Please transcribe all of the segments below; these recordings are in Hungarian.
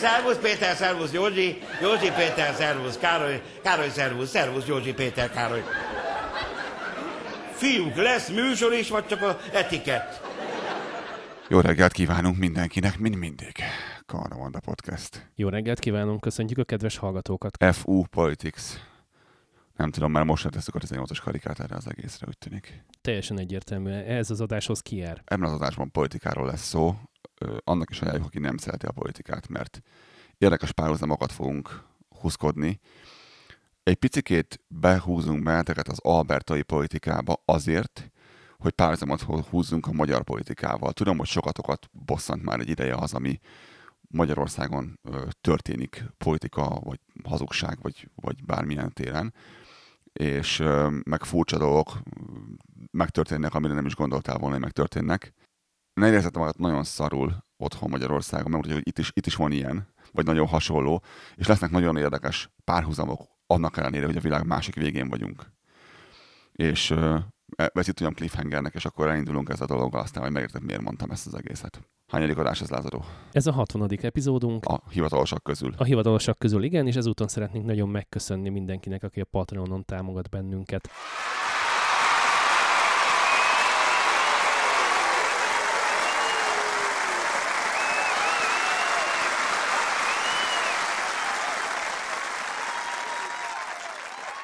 Szervusz Péter, szervusz Józsi, Józsi Péter, szervusz Károly, Károly, szervusz, szervusz Józsi Péter, Károly. Fiúk, lesz műsor is, vagy csak a etikett? Jó reggelt kívánunk mindenkinek, mind mindig. Karnavanda Podcast. Jó reggelt kívánunk, köszöntjük a kedves hallgatókat. FU Politics. Nem tudom, már most tesszük a 18-as karikát erre az egészre, úgy tűnik. Teljesen egyértelműen. Ez az adáshoz kijár. Ebben az adásban politikáról lesz szó. Annak is ajánljuk, aki nem szereti a politikát, mert érdekes párhuzamokat fogunk húzkodni. Egy picikét behúzunk benneteket az albertai politikába azért, hogy párhuzamot húzzunk a magyar politikával. Tudom, hogy sokatokat bosszant már egy ideje az, ami Magyarországon történik politika, vagy hazugság, vagy, vagy bármilyen téren, és meg furcsa dolgok megtörténnek, amire nem is gondoltál volna, hogy megtörténnek. Ne érezhetem magad nagyon szarul otthon Magyarországon, mert hogy itt is, itt is van ilyen, vagy nagyon hasonló, és lesznek nagyon érdekes párhuzamok, annak ellenére, hogy a világ másik végén vagyunk. És ez itt olyan cliffhangernek, és akkor elindulunk ezzel a dologgal, aztán majd megérted, miért mondtam ezt az egészet. Hányadik adás ez, Lázadó? Ez a 60. epizódunk. A hivatalosak közül. A hivatalosak közül igen, és ezúton szeretnénk nagyon megköszönni mindenkinek, aki a Patreonon támogat bennünket.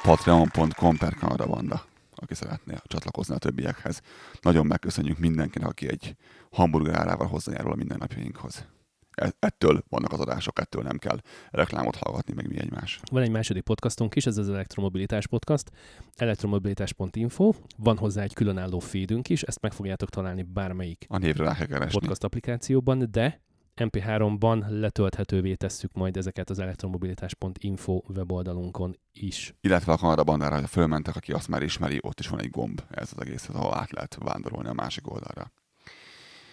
Patreon.com per Kanada Vanda, aki szeretné csatlakozni a többiekhez. Nagyon megköszönjük mindenkinek, aki egy hamburger árával hozzájárul a mindennapjainkhoz. E- Ettől vannak az adások, ettől nem kell reklámot hallgatni, meg mi egymás. Van egy második podcastunk is, ez az Elektromobilitás Podcast, elektromobilitás.info. Van hozzá egy különálló feedünk is, ezt meg fogjátok találni bármelyik A névre rá kell keresni. podcast applikációban, de MP3-ban letölthetővé tesszük majd ezeket az elektromobilitás.info weboldalunkon is. Illetve a Kanada bandára, ha fölmentek, aki azt már ismeri, ott is van egy gomb, ez az egész, ahol át lehet vándorolni a másik oldalra.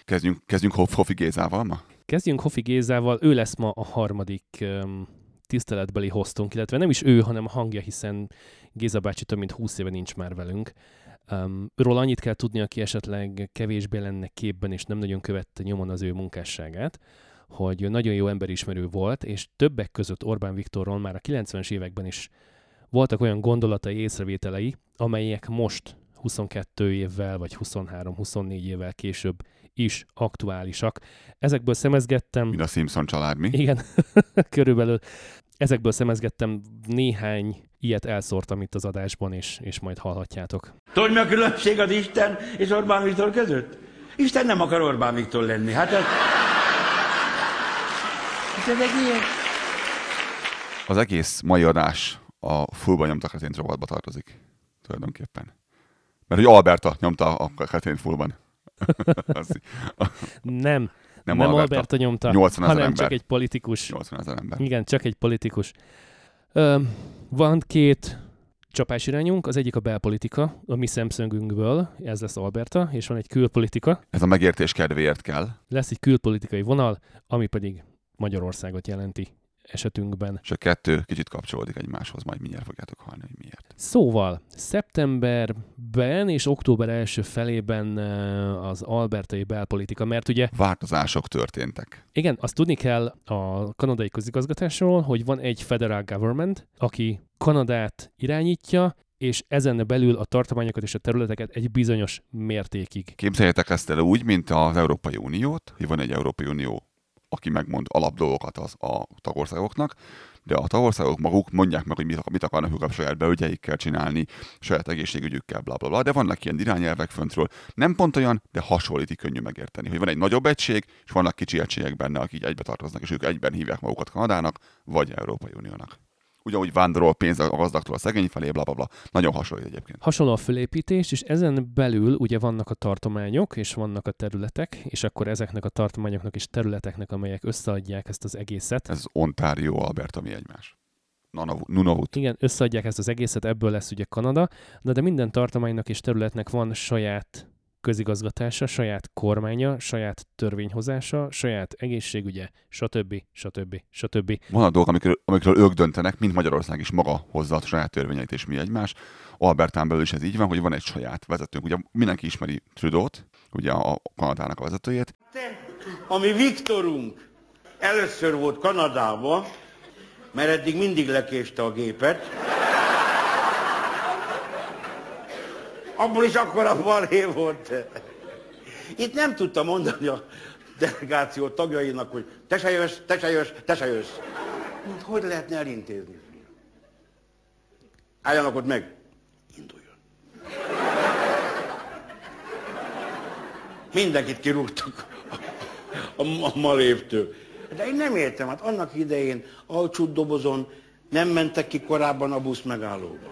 Kezdjünk, kezdjünk Hof- Hofi Gézával ma? Kezdjünk Hofi Gézával, ő lesz ma a harmadik um, tiszteletbeli hostunk, illetve nem is ő, hanem a hangja, hiszen Géza bácsi több mint 20 éve nincs már velünk. Um, róla annyit kell tudni, aki esetleg kevésbé lenne képben, és nem nagyon követte nyomon az ő munkásságát, hogy nagyon jó emberismerő volt, és többek között Orbán Viktorról már a 90-es években is voltak olyan gondolatai, észrevételei, amelyek most 22 évvel, vagy 23-24 évvel később is aktuálisak. Ezekből szemezgettem, Mint a Simpson család, mi? igen, körülbelül ezekből szemezgettem néhány ilyet elszórtam itt az adásban, és, és majd hallhatjátok. Tudod, mi a különbség az Isten és Orbán Viktor között? Isten nem akar Orbán Viktor lenni. Hát ez... Hát ez egy ilyen... Az egész mai adás a fullban nyomta Katrint rovatba tartozik. Tulajdonképpen. Mert hogy Alberta nyomta a Katrint fullban. Nem, nem, nem Alberta. Alberta nyomta, 80 ezer hanem ember. csak egy politikus. 80 ezer ember. Igen, csak egy politikus. Van két csapásirányunk, az egyik a belpolitika, a mi szemszögünkből, ez lesz Alberta, és van egy külpolitika, Ez a megértés kedvéért kell. lesz egy külpolitikai vonal, ami pedig Magyarországot jelenti esetünkben. És a kettő kicsit kapcsolódik egymáshoz, majd mindjárt fogjátok hallani, hogy miért. Szóval, szeptemberben és október első felében az albertai belpolitika, mert ugye Változások történtek. Igen, azt tudni kell a kanadai közigazgatásról, hogy van egy federal government, aki Kanadát irányítja, és ezen belül a tartományokat és a területeket egy bizonyos mértékig. Képzeljétek ezt el úgy, mint az Európai Uniót, hogy van egy Európai Unió, aki megmond alapdolgokat az, a tagországoknak, de a tagországok maguk mondják meg, hogy mit, mit akarnak ők a saját belügyeikkel csinálni, saját egészségügyükkel, bla, bla, bla, de vannak ilyen irányelvek föntről. Nem pont olyan, de hasonlít, így könnyű megérteni, hogy van egy nagyobb egység, és vannak kicsi egységek benne, akik egybe tartoznak, és ők egyben hívják magukat Kanadának, vagy Európai Uniónak. Ugyanúgy vándorol pénz a gazdagtól a szegény felé, bla, bla, bla. Nagyon hasonlít egyébként. Hasonló a fölépítés, és ezen belül ugye vannak a tartományok, és vannak a területek, és akkor ezeknek a tartományoknak és területeknek, amelyek összeadják ezt az egészet. Ez Ontario, Alberta, mi egymás. Nunavut. Igen, összeadják ezt az egészet, ebből lesz ugye Kanada, de, de minden tartománynak és területnek van saját közigazgatása, saját kormánya, saját törvényhozása, saját egészségügye, stb. stb. stb. Vannak dolgok, amikről, amikről ők döntenek, mint Magyarország is maga hozza a saját törvényeit és mi egymás. Albertán belül is ez így van, hogy van egy saját vezetőnk. Ugye mindenki ismeri Trudeau-t, ugye a Kanadának a vezetőjét. Te, ami Viktorunk, Először volt Kanadában, mert eddig mindig lekéste a gépet. Abból is akkor a balhé volt. Itt nem tudta mondani a delegáció tagjainak, hogy te se jössz, te se jössz, te se jössz. Hogy lehetne elintézni? Álljanak ott meg. Induljon. Mindenkit kirúgtak a, a malévtől. De én nem értem, hát annak idején alcsút dobozon nem mentek ki korábban a busz megállóba.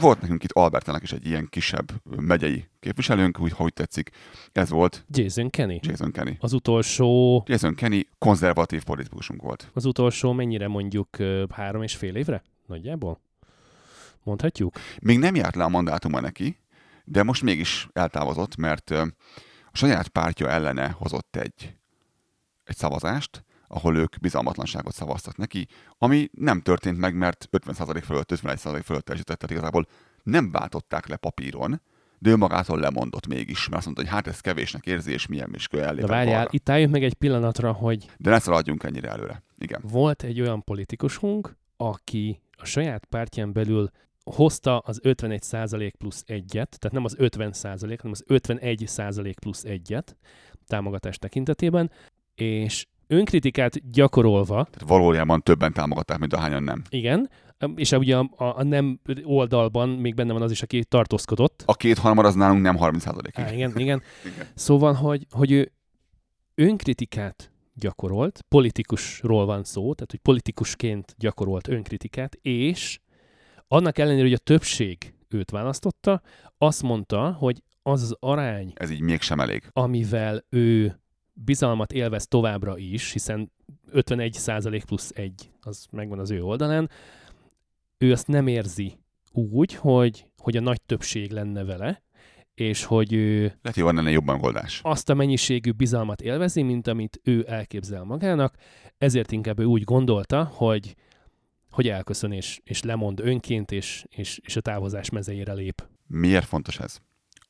Volt nekünk itt Albertának is egy ilyen kisebb megyei képviselőnk, úgy, hogy tetszik. Ez volt Jason Kenny. Jason Kenny. Az utolsó, Jason Kenny konzervatív politikusunk volt. az utolsó mennyire mondjuk három és fél évre? Nagyjából? Mondhatjuk? Még nem járt le a mandátuma neki, de most mégis eltávozott, mert a saját pártja ellene hozott egy, egy szavazást, ahol ők bizalmatlanságot szavaztak neki, ami nem történt meg, mert 50% fölött, 51% fölött teljesített, tehát igazából nem váltották le papíron, de ő magától lemondott mégis, mert azt mondta, hogy hát ez kevésnek érzi, és milyen is De várjál, itt álljunk meg egy pillanatra, hogy De ne szaladjunk ennyire előre. Igen. volt egy olyan politikusunk, aki a saját pártján belül hozta az 51% plusz egyet, tehát nem az 50% hanem az 51% plusz egyet támogatás tekintetében, és önkritikát gyakorolva, Tehát valójában többen támogatták, mint ahányan nem. igen, és ugye a, a, a nem oldalban még benne van az is, aki tartózkodott. A kétharmad az nálunk nem 30 Á, igen, igen. Igen. Szóval, hogy, hogy ő önkritikát gyakorolt, politikusról van szó, tehát hogy politikusként gyakorolt önkritikát, és annak ellenére, hogy a többség őt választotta, azt mondta, hogy az az arány, Ez így mégsem elég. amivel ő bizalmat élvez továbbra is, hiszen 51 százalék plusz egy, az megvan az ő oldalán, ő azt nem érzi úgy, hogy, hogy a nagy többség lenne vele, és hogy ő Lehet, hogy van ennél jobb megoldás. azt a mennyiségű bizalmat élvezi, mint amit ő elképzel magának, ezért inkább ő úgy gondolta, hogy, hogy elköszön és, és lemond önként, és, és, és a távozás mezejére lép. Miért fontos ez?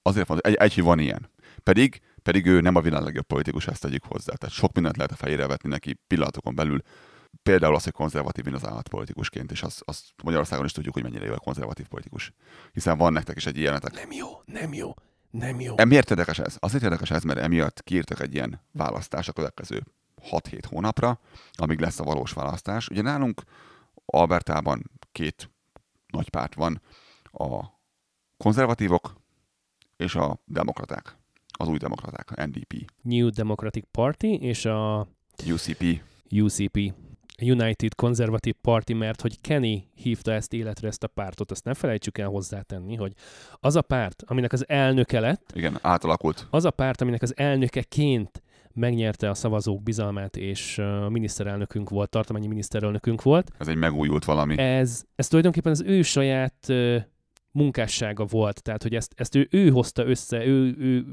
Azért fontos, egy, egy hogy van ilyen. Pedig, pedig ő nem a világ legjobb politikus, ezt tegyük hozzá. Tehát sok mindent lehet a fejére vetni neki pillanatokon belül. Például az, hogy konzervatív az állatpolitikusként, és azt, azt Magyarországon is tudjuk, hogy mennyire jó a konzervatív politikus. Hiszen van nektek is egy ilyenetek. Nem jó, nem jó, nem jó. E, miért érdekes ez? Azért érdekes ez, mert emiatt kiírtak egy ilyen választás a következő 6-7 hónapra, amíg lesz a valós választás. Ugye nálunk Albertában két nagy párt van, a konzervatívok és a demokraták, az új demokraták, a NDP, New Democratic Party és a UCP. UCP, United Conservative Party, mert hogy Kenny hívta ezt életre, ezt a pártot, azt ne felejtsük el hozzátenni, hogy az a párt, aminek az elnöke lett, Igen, átalakult. az a párt, aminek az elnökeként megnyerte a szavazók bizalmát, és uh, miniszterelnökünk volt, tartományi miniszterelnökünk volt. Ez egy megújult valami. Ez, ez tulajdonképpen az ő saját munkássága volt, tehát hogy ezt, ezt ő, ő hozta össze, ő, ő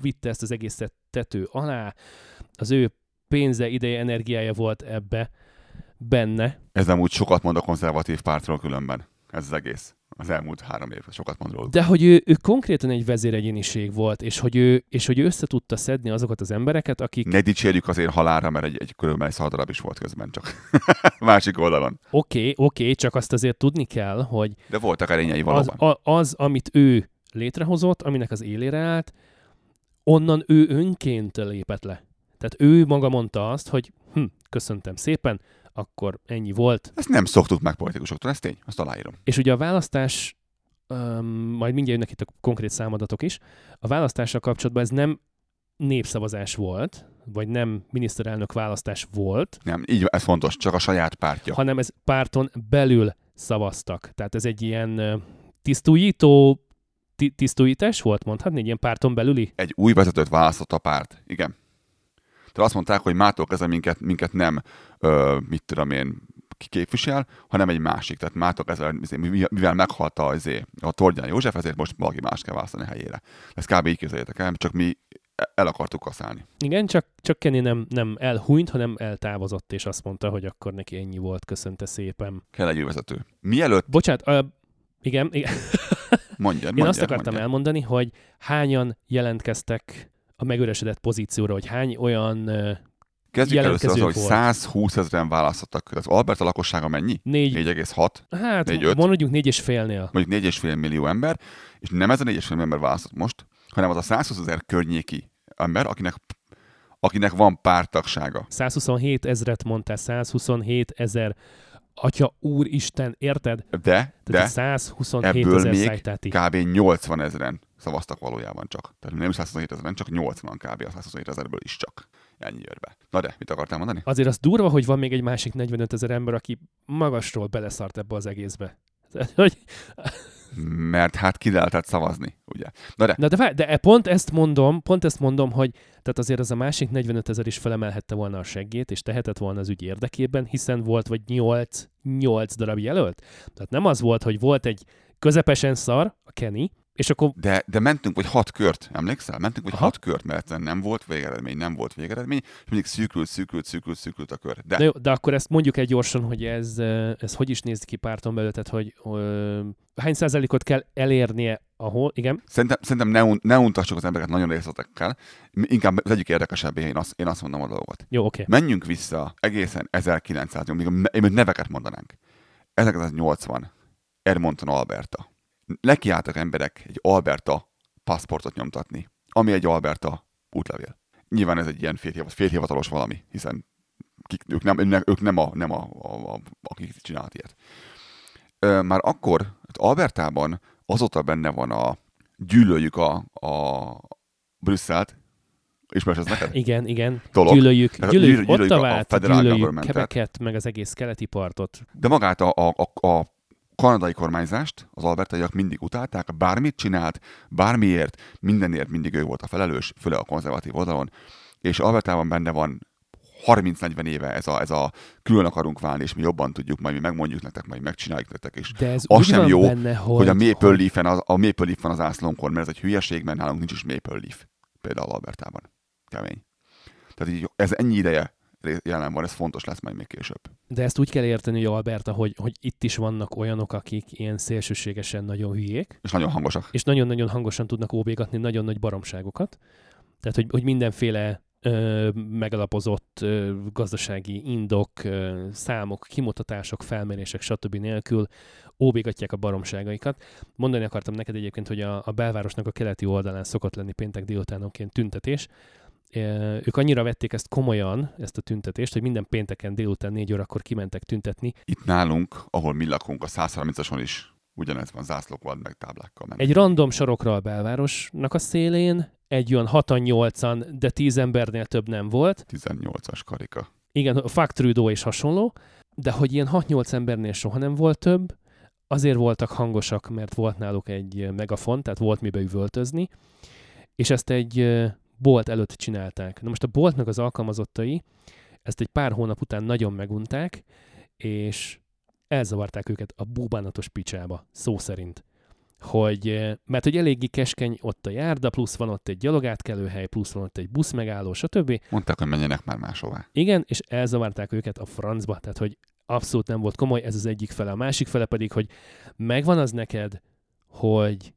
vitte ezt az egészet tető alá, az ő pénze, ideje, energiája volt ebbe benne. Ez nem úgy sokat mond a konzervatív pártról különben. Ez az egész. Az elmúlt három év, sokat mond róluk. De hogy ő, ő konkrétan egy vezéregyéniség volt, és hogy ő, és hogy ő össze tudta szedni azokat az embereket, akik Ne dicsérjük azért halálra, mert egy, egy körülbelül szaldarab is volt közben csak. Másik oldalon. oké, okay, oké, okay, csak azt azért tudni kell, hogy De voltak erényei az, valóban. a, az, amit ő létrehozott, aminek az élére állt, onnan ő önként lépett le. Tehát ő maga mondta azt, hogy hm, köszöntem szépen, akkor ennyi volt. Ezt nem szoktuk meg politikusoktól, ez tény, azt aláírom. És ugye a választás, um, majd mindjárt jönnek itt a konkrét számadatok is, a választással kapcsolatban ez nem népszavazás volt, vagy nem miniszterelnök választás volt, Nem, így ez fontos, csak a saját pártja. hanem ez párton belül szavaztak. Tehát ez egy ilyen tisztújító, ti- tisztújítás volt, mondhatni, egy ilyen párton belüli? Egy új vezetőt választott a párt. Igen. Tehát azt mondták, hogy mától kezdve minket, minket nem, ö, mit tudom én, ki képvisel, hanem egy másik. Tehát mától kezdve, izé, mivel meghalt a, izé, a Tordján József, ezért most valaki más kell választani helyére. Ezt kb. így képzeljétek el, csak mi el akartuk kaszálni. Igen, csak, csak Kenny nem, nem elhunyt, hanem eltávozott, és azt mondta, hogy akkor neki ennyi volt, köszönte szépen. Kell egy vezető. Mielőtt, Bocsát, uh, igen, igen. mondjad, Én mondjad, azt akartam mondjad. elmondani, hogy hányan jelentkeztek a megöresedett pozícióra, hogy hány olyan Kezdjük először az, hogy volt. 120 ezeren választottak. Az Alberta lakossága mennyi? négy, 4,6, hát négy, öt. mondjuk négy és félnél. mondjuk 4,5 millió ember, és nem ez a 4,5 millió ember választott most, hanem az a 120 ezer környéki ember, akinek, akinek van pártagsága. 127 ezret mondtál, 127 ezer Atya úristen, érted? De, Tehát de 127 ebből ezer még kb. 80 ezeren szavaztak valójában csak. Tehát nem 127 ezeren, csak 80 kb. a 127 ezerből is csak. Ennyi jön be. Na de, mit akartál mondani? Azért az durva, hogy van még egy másik 45 ezer ember, aki magasról beleszart ebbe az egészbe. Tehát, Hogy, Mert hát ki lehetett szavazni, ugye? Na de, na de, várj, de e- pont ezt mondom, pont ezt mondom, hogy tehát azért az a másik 45 ezer is felemelhette volna a seggét, és tehetett volna az ügy érdekében, hiszen volt vagy 8, 8 darab jelölt. Tehát nem az volt, hogy volt egy közepesen szar, a Kenny, és akkor de, de mentünk vagy hat kört, emlékszel? Mentünk vagy Aha. hat kört, mert nem volt végeredmény, nem volt végeredmény, és mindig szűkült, szűkült, szűkült, szűkült a kör. De, De, jó, de akkor ezt mondjuk egy gyorsan, hogy ez, ez hogy is néz ki párton belül, tehát hogy ö, hány százalékot kell elérnie, ahol, igen, Szerintem, szerintem ne, un, ne untassuk az embereket nagyon részletekkel. Inkább az egyik érdekesebb, én azt, én azt mondom a dolgot. jó, oké. Menjünk vissza egészen 1900 még még neveket mondanánk. 1980, Edmonton, Alberta. Nekiálltak emberek egy Alberta paszportot nyomtatni, ami egy Alberta útlevél. Nyilván ez egy ilyen félhivat, félhivatalos valami, hiszen kik, ők, nem, ők, nem, a, nem a, a, a, akik csinált ilyet. Ö, már akkor, hát Albertában azóta benne van a gyűlöljük a, a Brüsszelt, ismerős ez neked? Igen, igen. Dolog. Gyűlöljük, gyűlöljük, gyűlöljük Ottavát, gyűlöljük governmentet. Quebecet, meg az egész keleti partot. De magát a, a, a, a kanadai kormányzást az albertaiak mindig utálták, bármit csinált, bármiért, mindenért mindig ő volt a felelős, főleg a konzervatív oldalon, és Albertában benne van 30-40 éve ez a, ez a külön akarunk válni, és mi jobban tudjuk, majd mi megmondjuk nektek, majd megcsináljuk nektek, és De ez Az sem jó, benne, hogy, hogy a Maple Leaf-en, az, a Maple Leaf van az ászlónkon, mert ez egy hülyeség, mert nálunk nincs is Maple Leaf, például Albertában. Kemény. Tehát így, ez ennyi ideje jelen van, ez fontos lesz majd még később. De ezt úgy kell érteni, hogy Alberta, hogy, hogy itt is vannak olyanok, akik ilyen szélsőségesen nagyon hülyék, És nagyon hangosak. és nagyon-nagyon hangosan tudnak óbégatni nagyon nagy baromságokat. Tehát, hogy, hogy mindenféle ö, megalapozott ö, gazdasági indok, ö, számok, kimutatások, felmérések, stb. nélkül óbégatják a baromságaikat. Mondani akartam neked egyébként, hogy a, a belvárosnak a keleti oldalán szokott lenni péntek délutánonként tüntetés. Ők annyira vették ezt komolyan, ezt a tüntetést, hogy minden pénteken délután négy órakor kimentek tüntetni. Itt nálunk, ahol mi lakunk, a 130-ason is ugyanez van, zászlók van, meg táblákkal mennek. Egy random sorokra a belvárosnak a szélén, egy olyan 6-8-an, de 10 embernél több nem volt. 18-as karika. Igen, a Fuck Trudeau és hasonló, de hogy ilyen 6-8 embernél soha nem volt több, azért voltak hangosak, mert volt náluk egy megafon, tehát volt mibe üvöltözni, és ezt egy bolt előtt csinálták. Na most a boltnak az alkalmazottai ezt egy pár hónap után nagyon megunták, és elzavarták őket a búbánatos picsába, szó szerint. Hogy, eh, mert hogy eléggé keskeny ott a járda, plusz van ott egy gyalogátkelőhely, plusz van ott egy busz megálló, stb. Mondták, hogy menjenek már máshová. Igen, és elzavarták őket a francba, tehát hogy abszolút nem volt komoly, ez az egyik fele. A másik fele pedig, hogy megvan az neked, hogy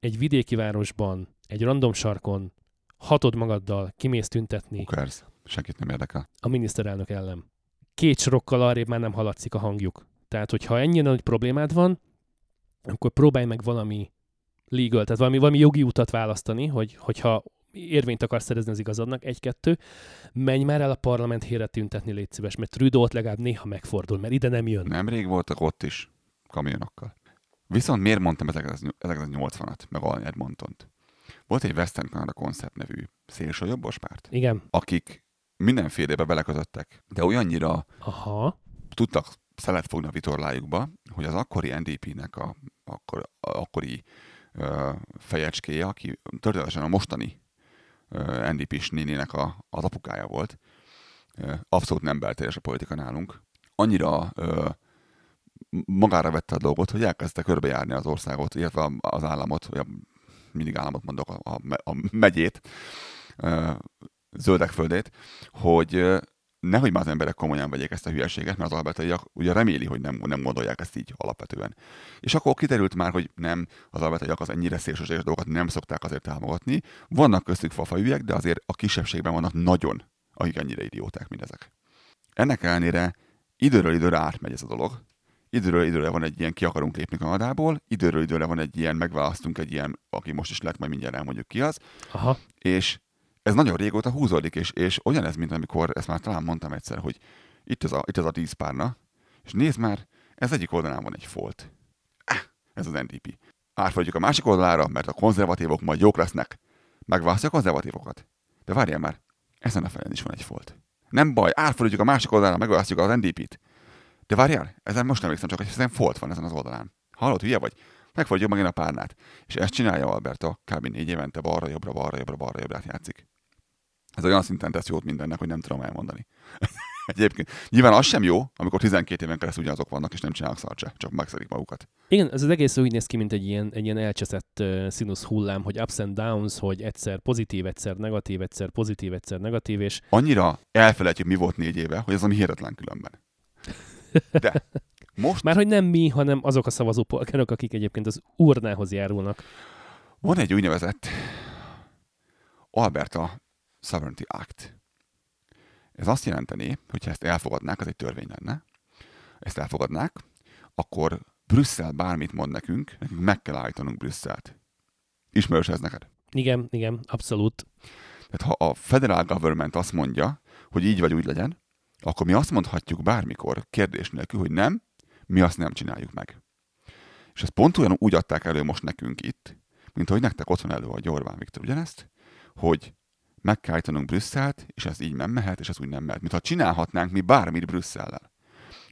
egy vidéki városban, egy random sarkon hatod magaddal, kimész tüntetni Ukers. Senkit nem érdekel. a miniszterelnök ellen. Két sorokkal arrébb már nem haladszik a hangjuk. Tehát, hogyha ennyire nagy problémád van, akkor próbálj meg valami legal, tehát valami, valami jogi utat választani, hogy, hogyha érvényt akarsz szerezni az igazadnak, egy-kettő, menj már el a parlament hére tüntetni, légy szíves, mert Trudeau ott legalább néha megfordul, mert ide nem jön. Nemrég voltak ott is kamionokkal. Viszont miért mondtam 1980-at, meg Alny Edmontont? Volt egy Western Canada Concept nevű szélsőjobbos párt, Igen. akik mindenfélébe beleközöttek, de olyannyira Aha. tudtak szelet fogni a vitorlájukba, hogy az akkori NDP-nek a, akkor, a akkori ö, fejecskéje, aki történetesen a mostani ö, NDP-s nénének a, az apukája volt, ö, abszolút nem belterjes a politika nálunk, annyira ö, magára vette a dolgot, hogy elkezdte körbejárni az országot, illetve az államot, vagy a, mindig államot mondok, a, a, a megyét, zöldek földét, hogy nehogy már az emberek komolyan vegyék ezt a hülyeséget, mert az albertaiak ugye reméli, hogy nem, nem gondolják ezt így alapvetően. És akkor kiderült már, hogy nem, az albertaiak az ennyire szélsőséges dolgokat nem szokták azért támogatni. Vannak köztük fafajűek, de azért a kisebbségben vannak nagyon, akik ennyire idióták, mint ezek. Ennek ellenére időről időre átmegy ez a dolog. Időről időre van egy ilyen ki akarunk lépni Kanadából, időről időre van egy ilyen megválasztunk egy ilyen, aki most is lett, majd mindjárt elmondjuk ki az. Aha. És ez nagyon régóta húzódik, és, és olyan ez, mint amikor, ezt már talán mondtam egyszer, hogy itt az a, itt az a tíz párna, és nézd már, ez egyik oldalán van egy folt. Ez az NDP. Átfordítjuk a másik oldalára, mert a konzervatívok majd jók lesznek. Megválasztja a konzervatívokat. De várjál már, ezen a felén is van egy folt. Nem baj, átfordítjuk a másik oldalra, megválasztjuk az NDP-t. De várjál, ezen most nem emlékszem, csak hogy ezen folt van ezen az oldalán. Hallod, hülye vagy? Megfordítjuk megint a párnát. És ezt csinálja Alberta, kb. négy évente balra-jobbra, balra-jobbra, balra-jobbra játszik. Ez olyan szinten tesz jót mindennek, hogy nem tudom elmondani. Egyébként nyilván az sem jó, amikor 12 éven keresztül ugyanazok vannak, és nem csinálnak szart se, csak megszedik magukat. Igen, ez az egész úgy néz ki, mint egy ilyen, egy ilyen elcseszett uh, színusz hullám, hogy ups and downs, hogy egyszer pozitív, egyszer negatív, egyszer pozitív, egyszer negatív, és Annyira elfelejtjük, mi volt négy éve, hogy ez ami hihetetlen különben. De most már hogy nem mi, hanem azok a szavazópolgárok, akik egyébként az urnához járulnak. van egy úgynevezett Alberta Sovereignty Act. Ez azt jelenteni, hogyha ezt elfogadnák, az egy törvény lenne, ezt elfogadnák, akkor Brüsszel bármit mond nekünk, nekünk meg kell állítanunk Brüsszelt. Ismerős ez neked? Igen, igen, abszolút. Tehát ha a federal government azt mondja, hogy így vagy úgy legyen, akkor mi azt mondhatjuk bármikor, kérdés nélkül, hogy nem, mi azt nem csináljuk meg. És ezt pont olyan úgy adták elő most nekünk itt, mint ahogy nektek ott van elő a Gyorván Viktor ugyanezt, hogy meg kell állítanunk Brüsszelt, és ez így nem mehet, és ez úgy nem mehet. Mintha csinálhatnánk mi bármit Brüsszellel.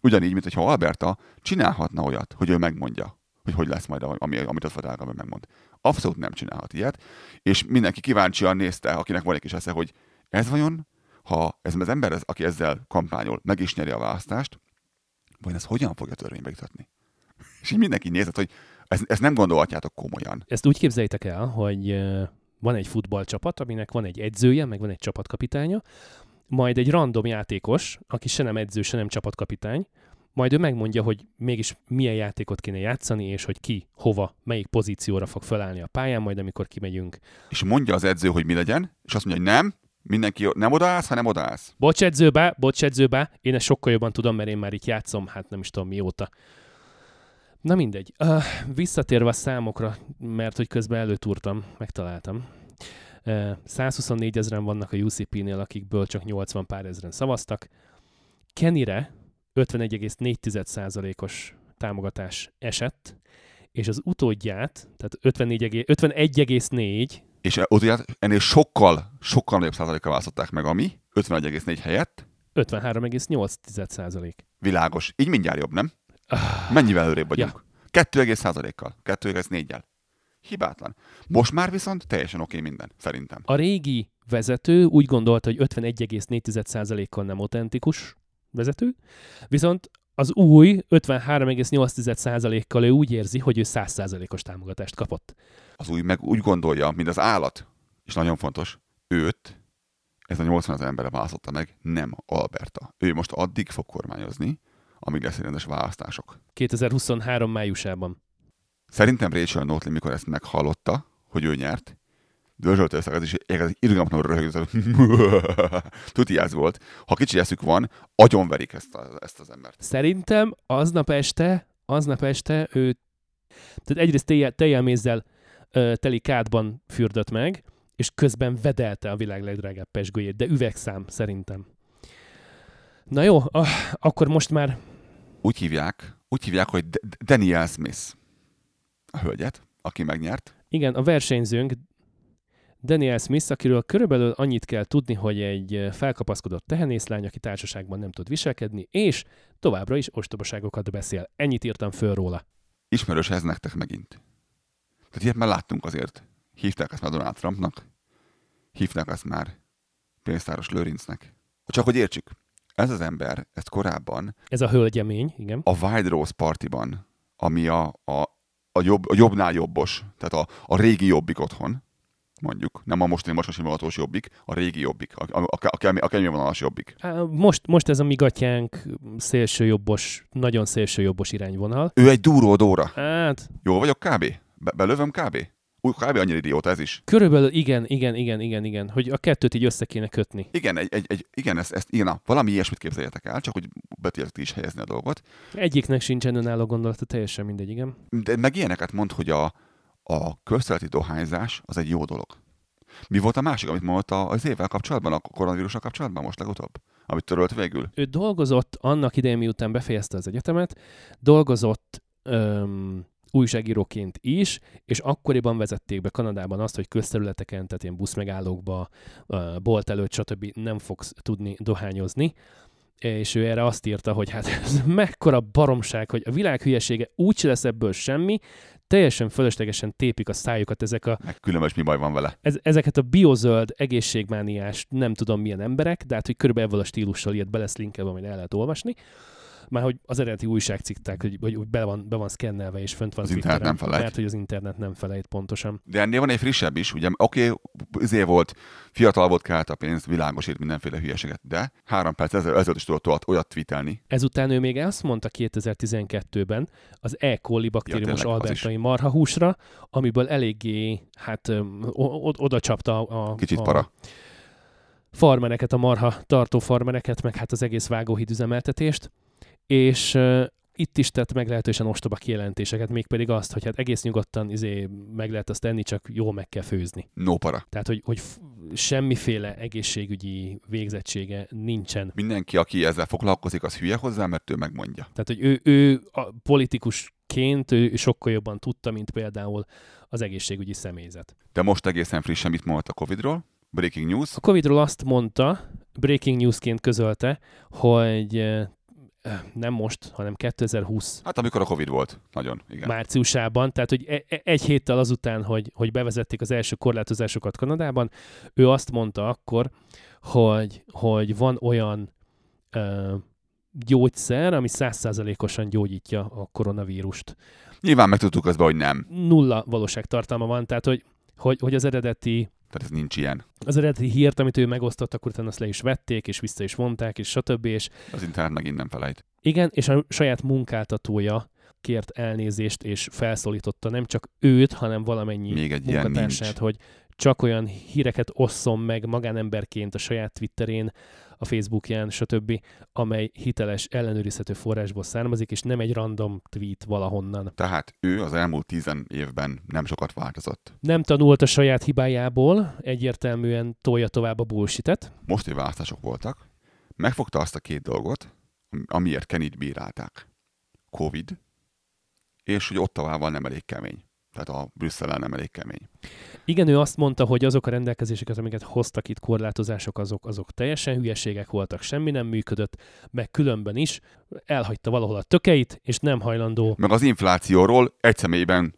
Ugyanígy, mint hogyha Alberta csinálhatna olyat, hogy ő megmondja, hogy hogy lesz majd, ami, amit a federal government megmond. Abszolút nem csinálhat ilyet, és mindenki kíváncsian nézte, akinek van egy kis esze, hogy ez vajon, ha ez az ember, ez, aki ezzel kampányol, meg is nyeri a választást, vagy ez hogyan fogja törvénybe jutatni? És így mindenki nézett, hogy ezt, ezt nem gondolhatjátok komolyan. Ezt úgy képzeljétek el, hogy van egy futballcsapat, aminek van egy edzője, meg van egy csapatkapitánya, majd egy random játékos, aki se nem edző, se nem csapatkapitány, majd ő megmondja, hogy mégis milyen játékot kéne játszani, és hogy ki, hova, melyik pozícióra fog felállni a pályán, majd amikor kimegyünk. És mondja az edző, hogy mi legyen, és azt mondja, hogy nem, mindenki nem odaállsz, hanem odaállsz. Bocs edzőbe, bocs edzőbe, én ezt sokkal jobban tudom, mert én már itt játszom, hát nem is tudom mióta. Na mindegy. Uh, visszatérve a számokra, mert hogy közben előtúrtam, megtaláltam. Uh, 124 ezeren vannak a UCP-nél, akikből csak 80 pár ezeren szavaztak. Kennyre 51,4%-os támogatás esett, és az utódját, tehát 54, 51,4 És odajárt ennél sokkal, sokkal nagyobb százalékkal választották meg, ami 51,4 helyett 53,8%. világos. Így mindjárt jobb, nem? Ah, Mennyivel előrébb vagyunk? 2, százalékkal, 2,4-jel. Hibátlan. Most már viszont teljesen oké minden, szerintem. A régi vezető úgy gondolta, hogy 51,4%-kal nem autentikus vezető, viszont az új 53,8%-kal ő úgy érzi, hogy ő 100%-os támogatást kapott. Az új meg úgy gondolja, mint az állat, és nagyon fontos, őt, ez a 80 ezer embere választotta meg, nem Alberta. Ő most addig fog kormányozni, amíg lesz rendes választások. 2023 májusában. Szerintem Rachel Notley, mikor ezt meghallotta, hogy ő nyert, dörzsölt össze, ez is ez irgalmatlanul röhögött, tuti ez volt. Ha kicsi eszük van, agyonverik ezt, a, ezt az embert. Szerintem aznap este, aznap este ő, tehát egyrészt tejjel- tejjelmézzel ö, teli kádban fürdött meg, és közben vedelte a világ legdrágább pesgőjét, de üvegszám szerintem. Na jó, ah, akkor most már Úgy hívják, úgy hívják, hogy Daniel Smith, a hölgyet, aki megnyert. Igen, a versenyzőnk Daniel Smith, akiről körülbelül annyit kell tudni, hogy egy felkapaszkodott tehenészlány, aki társaságban nem tud viselkedni, és továbbra is ostobaságokat beszél. Ennyit írtam föl róla. Ismerős ez nektek megint. Tehát ilyet már láttunk azért. Hívták ezt már Donald Trumpnak, hívták azt már pénztáros Lőrincnek. Csak hogy értsük, ez az ember, ezt korábban Ez a hölgyemény, igen. a Wild Rose Partiban, ami a, a, a, jobb, a jobbnál jobbos, tehát a, a régi jobbik otthon, mondjuk, nem a mostani macsasimogatós jobbik, a régi jobbik, a, a, a, a, a kenyérvonalas jobbik. Most, most ez a mi gatyánk szélső jobbos, nagyon szélső jobbos irányvonal. Ő egy duró dóra. Hát, Jó vagyok kb? Be, belövöm kb? Úgy, kb. annyira idióta ez is. körülbelül igen, igen, igen, igen, igen, hogy a kettőt így össze kéne kötni. Igen, egy, egy, egy, igen ezt, ezt, igen, na, valami ilyesmit képzeljetek el, csak hogy betértek is helyezni a dolgot. Egyiknek sincsen önálló gondolata, teljesen mindegy, igen. De meg ilyeneket mond, hogy a, a közteleti dohányzás az egy jó dolog. Mi volt a másik, amit mondta az évvel kapcsolatban, a koronavírussal kapcsolatban most legutóbb? Amit törölt végül? Ő dolgozott annak idején, miután befejezte az egyetemet, dolgozott öm, újságíróként is, és akkoriban vezették be Kanadában azt, hogy közterületeken, tehát ilyen buszmegállókba, bolt előtt, stb. nem fogsz tudni dohányozni, és ő erre azt írta, hogy hát ez mekkora baromság, hogy a világ hülyesége úgy lesz ebből semmi, teljesen fölöslegesen tépik a szájukat ezek a Meg különös mi baj van vele. ez, ezeket a biozöld, egészségmániás, nem tudom milyen emberek, de hát, hogy körülbelül ebből a stílussal ilyet be lesz linkelve, amit el lehet olvasni. Már hogy az eredeti újságcikkták, hogy, hogy, hogy be, van, be van szkennelve és fönt van Az internet nem felejt. Mert hogy az internet nem felejt pontosan. De ennél van egy frissebb is, ugye oké, okay, izé volt, fiatal volt, kelt a pénzt, világos írt mindenféle hülyeséget, de három perc ezelőtt, is tudott olyat, tweetelni. Ezután ő még azt mondta 2012-ben az E. coli baktériumos az albertai marhahúsra, amiből eléggé, hát oda csapta a, Kicsit a para. farmereket, a marha tartó farmereket, meg hát az egész vágóhíd üzemeltetést, és itt is tett meglehetősen ostoba kijelentéseket, mégpedig azt, hogy hát egész nyugodtan izé, meg lehet azt tenni, csak jól meg kell főzni. No para. Tehát, hogy, hogy semmiféle egészségügyi végzettsége nincsen. Mindenki, aki ezzel foglalkozik, az hülye hozzá, mert ő megmondja. Tehát, hogy ő, ő a politikusként ő sokkal jobban tudta, mint például az egészségügyi személyzet. De most egészen frissen mit mondott a Covidról? Breaking news. A Covid-ról azt mondta, breaking newsként közölte, hogy nem most, hanem 2020 Hát amikor a Covid volt. Nagyon, igen. márciusában, tehát hogy e- e- egy héttel azután, hogy, hogy bevezették az első korlátozásokat Kanadában, ő azt mondta akkor, hogy, hogy van olyan ö, gyógyszer, ami százszázalékosan gyógyítja a koronavírust. Nyilván megtudtuk közben, hogy nem. Nulla valóságtartalma van, tehát hogy, hogy, hogy az eredeti Tehát ez nincs ilyen. az eredeti hírt, amit ő megosztott, akkor utána azt le is vették, és vissza is vonták, és stb. És Az internet megint nem felejt. Igen, és a saját munkáltatója kért elnézést, és felszólította nem csak őt, hanem valamennyi Még egy munkatársát, hogy csak olyan híreket osszon meg magánemberként a saját Twitterén, a Facebookján, stb., amely hiteles, ellenőrizhető forrásból származik, és nem egy random tweet valahonnan. Tehát ő az elmúlt tizen évben nem sokat változott. Nem tanult a saját hibájából, egyértelműen tolja tovább a bullshitet. Mostani választások voltak. Megfogta azt a két dolgot, amiért Kenit bírálták. Covid, és hogy Ottavával nem elég kemény. Tehát a Brüsszellel nem elég kemény. Igen, ő azt mondta, hogy azok a rendelkezéseket, amiket hoztak itt korlátozások, azok, azok teljesen hülyeségek voltak, semmi nem működött, meg különben is elhagyta valahol a tökeit, és nem hajlandó, Meg az inflációról egy személyben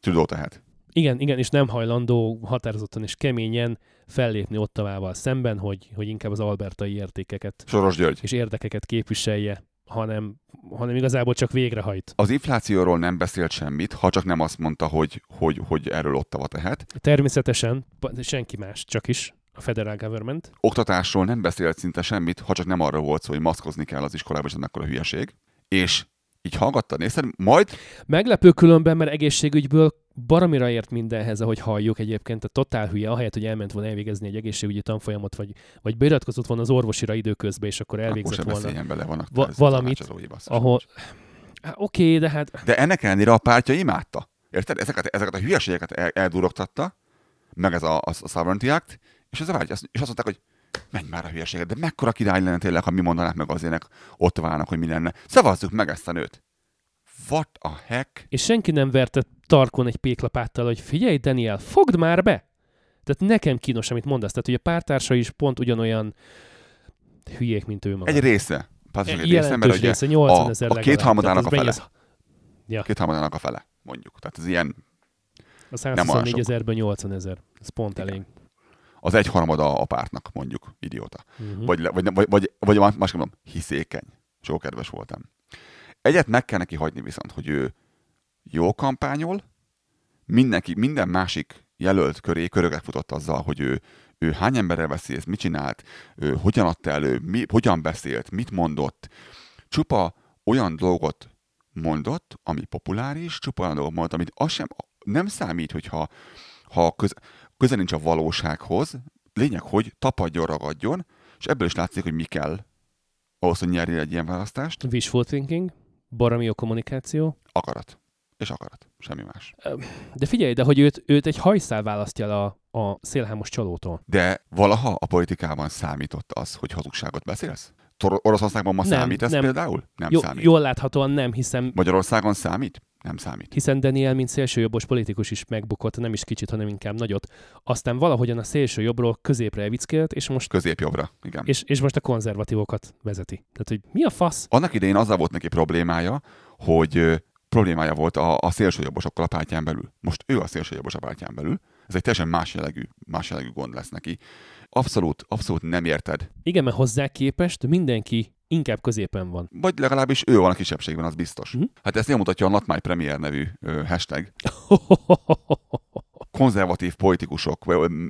tudó tehet. igen, igen, és nem hajlandó határozottan és keményen fellépni Ottavával szemben, hogy, hogy inkább az albertai értékeket Soros György. és érdekeket képviselje, hanem, hanem igazából csak végrehajt. Az inflációról nem beszélt semmit, ha csak nem azt mondta, hogy, hogy, hogy erről Ottava tehet. Természetesen senki más, csak is a federal government. Oktatásról nem beszélt szinte semmit, ha csak nem arra volt szó, hogy maszkozni kell az iskolában, és ez mekkora hülyeség. És így hallgattad, nézted, majd Meglepő különben, mert egészségügyből baromira ért mindenhez, ahogy halljuk egyébként, a totál hülye, ahelyett, hogy elment volna elvégezni egy egészségügyi tanfolyamot, vagy, vagy beiratkozott volna az orvosira időközben, és akkor akkor elvégzett sem volna. bele, vannak Va- valamit. Ahol... Há, Oké, de hát De ennek ellenére a pártja imádta. Érted? Ezeket, ezeket a hülyeségeket el, eldurogtatta, meg ez a, a, a Sovereignty Act, és, ez a vágy, és azt mondták, hogy menj már a hülyeséget, de mekkora király lenne tényleg, ha mi mondanák meg az ének ott válnak, hogy mi lenne. Szavazzuk meg ezt a nőt. What a heck? és senki nem verte tarkon egy péklapáttal, hogy figyelj, Daniel, fogd már be! Tehát nekem kínos, amit mondasz. Tehát, hogy a pártársa is pont ugyanolyan hülyék, mint ő maga. Egy része. Pontosan egy része, mert ugye része, 80 a, ezer a kétharmadának a fele. Ja, Kétharmadának a fele, mondjuk. Tehát ez ilyen, a olyan 124 sok. ezerből 80 ezer. Ez pont Igen. elég. Az egyharmada a pártnak, mondjuk, idióta. Uh-huh. Vagy, vagy, vagy, vagy, vagy másképp mondom, hiszékeny. Sok kedves voltam. Egyet meg kell neki hagyni viszont, hogy ő jól kampányol, mindenki, minden másik jelölt köré köröket futott azzal, hogy ő, ő hány emberrel veszi ezt, mit csinált, ő hogyan adta elő, mi, hogyan beszélt, mit mondott. Csupa olyan dolgot mondott, ami populáris, csupa olyan dolgot mondott, amit az sem, nem számít, hogyha ha köz, közel nincs a valósághoz, lényeg, hogy tapadjon, ragadjon, és ebből is látszik, hogy mi kell ahhoz, hogy nyerjen egy ilyen választást. Wishful thinking, baromi jó kommunikáció. Akarat. És akarat. Semmi más. De figyelj, de hogy őt, őt egy hajszál választja el a, a szélhámos csalótól. De valaha a politikában számított az, hogy hazugságot beszélsz? Tor- Oroszországban ma Nem, számít ez nem. például? Nem Jó, számít. jól láthatóan nem, hiszen Magyarországon számít? Nem számít. hiszen Daniel, mint szélsőjobbos politikus is megbukott, nem is kicsit, hanem inkább nagyot. Aztán valahogyan a szélsőjobbról középre evickélt, és most, Középjobbra, igen. és, és most a konzervatívokat vezeti. Tehát, hogy mi a fasz? Annak idején azzal volt neki problémája, hogy problémája volt a, a szélsőjobbosokkal a pártján belül. Most ő a szélsőjobbos a pártján belül. Ez egy teljesen más jellegű, más jellegű gond lesz neki. Abszolút, abszolút nem érted. Igen, mert hozzá képest mindenki inkább középen van. Vagy legalábbis ő van a kisebbségben, az biztos. Mhm. Hát ezt nem mutatja a Not My Premier nevű ö, hashtag. konzervatív politikusok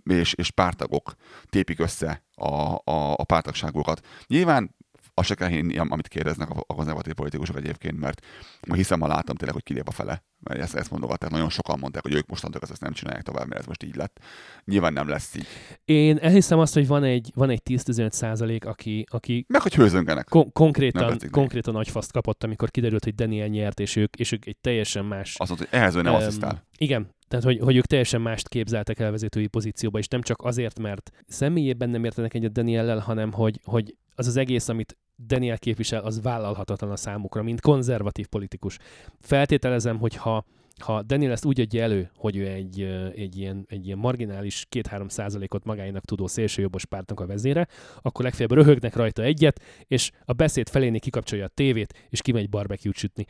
és, és pártagok tépik össze a, a, a pártagságokat. Nyilván azt se kell hinni, amit kérdeznek a konzervatív politikusok egyébként, mert ma hiszem, ma látom tényleg, hogy kilép a fele. Mert ezt, ezt mondogatták, nagyon sokan mondták, hogy ők mostantól ezt nem csinálják tovább, mert ez most így lett. Nyilván nem lesz így. Én elhiszem azt, hogy van egy, van egy 10-15 százalék, aki, aki Meg hogy hőzöngenek. kon- konkrétan, konkrétan nagy faszt kapott, amikor kiderült, hogy Daniel nyert, és ők, és ők egy teljesen más... Azt mondta, hogy ehhez ő nem Em, asszisztál. Igen, tehát hogy, hogy ők teljesen mást képzeltek el vezetői pozícióba, és nem csak azért, mert személyében nem értenek egyet Daniellel, hanem hogy, hogy az az egész, amit Daniel képvisel, az vállalhatatlan a számukra, mint konzervatív politikus. Feltételezem, hogy ha ha Daniel ezt úgy adja elő, hogy ő egy, egy, ilyen, egy ilyen marginális 2-3 százalékot magáinak tudó szélsőjobbos pártnak a vezére, akkor legfeljebb röhögnek rajta egyet, és a beszéd felénél kikapcsolja a tévét, és kimegy barbecue sütni.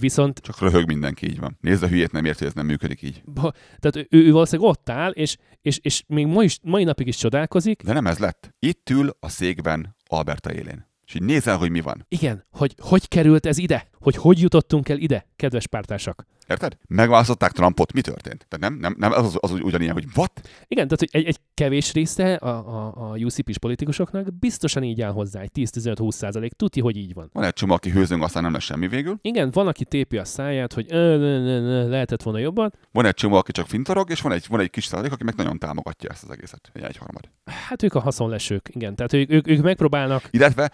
Viszont Csak röhög mindenki, így van. Nézd a hülyét, nem érti, hogy ez nem működik így. Ba, tehát ő, ő valószínűleg ott áll, és, és, és még ma is, mai napig is csodálkozik. De nem ez lett. Itt ül a székben Alberta élén. És így nézel, hogy mi van. Igen, hogy hogy került ez ide? Hogy hogy jutottunk el ide, kedves pártársak? Érted? Megválasztották Trumpot, mi történt? Tehát nem, nem, nem az, az, az úgy- ugyanilyen, hogy what? Igen, tehát hogy egy, egy kevés része a, a, a UCP-s politikusoknak biztosan így áll hozzá, egy 10-15-20 százalék, tuti, hogy így van. Van egy csomó, aki hőzöng, aztán nem lesz semmi végül. Igen, van, aki tépi a száját, hogy ö, ö, ö, ö, lehetett volna jobban. Van egy csomó, aki csak fintorog, és van egy, van egy kis százalék, aki meg nagyon támogatja ezt az egészet. Egy egyharmad. Hát ők a haszonlesők, igen. Tehát ők, ők, ők megpróbálnak, Illetve,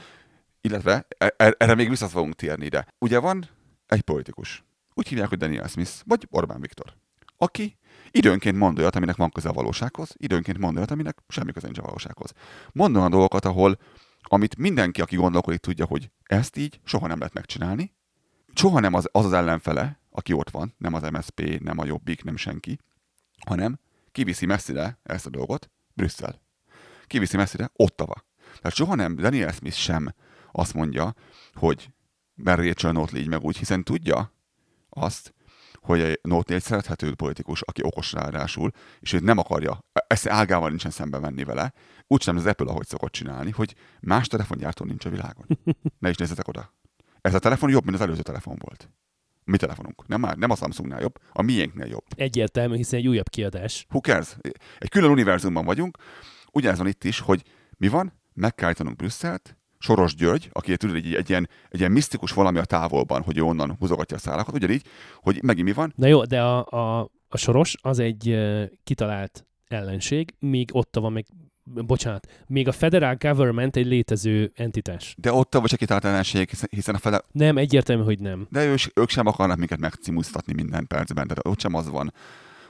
illetve e- e- erre még vissza fogunk térni ide. Ugye van egy politikus. Úgy hívják, hogy Daniel Smith, vagy Orbán Viktor. Aki időnként mond olyat, aminek van köze a valósághoz, időnként mond olyat, aminek semmi köze nincs a valósághoz. Mond olyan dolgokat, ahol, amit mindenki, aki gondolkodik, tudja, hogy ezt így soha nem lehet megcsinálni. Soha nem az az, az ellenfele, aki ott van, nem az MSP, nem a Jobbik, nem senki, hanem kiviszi messzire ezt a dolgot, Brüsszel. Kiviszi messzire Ottawa. Tehát soha nem, Daniel Smith sem azt mondja, hogy Barry Rachel Notley így meg úgy, hiszen tudja azt, hogy egy Notley egy szerethető politikus, aki okos ráadásul, és őt nem akarja, ezt ágával nincsen szembe venni vele, úgysem az Apple, ahogy szokott csinálni, hogy más telefongyártó nincs a világon. Ne is nézzetek oda. Ez a telefon jobb, mint az előző telefon volt. A mi telefonunk. Nem már, nem a Samsungnál jobb, a miénknél jobb. egyértelmű, hiszen egy újabb kiadás. Who cares? Egy külön univerzumban vagyunk. Ugyanez van itt is, hogy mi van? Meg kell Brüsszelt, Soros György, aki tudod, egy, egy, ilyen, egy ilyen misztikus valami a távolban, hogy ő onnan húzogatja a szálakat, ugyanígy, hogy megint mi van? Na jó, de a, a, a soros az egy kitalált ellenség, míg ott van meg, bocsánat, még a federal government egy létező entitás. De ott vagy egy ellenség, hiszen- a fele, Nem, egyértelmű, hogy nem. de ő, ők sem akarnak minket megcimuztatni minden percben, tehát ott sem az van,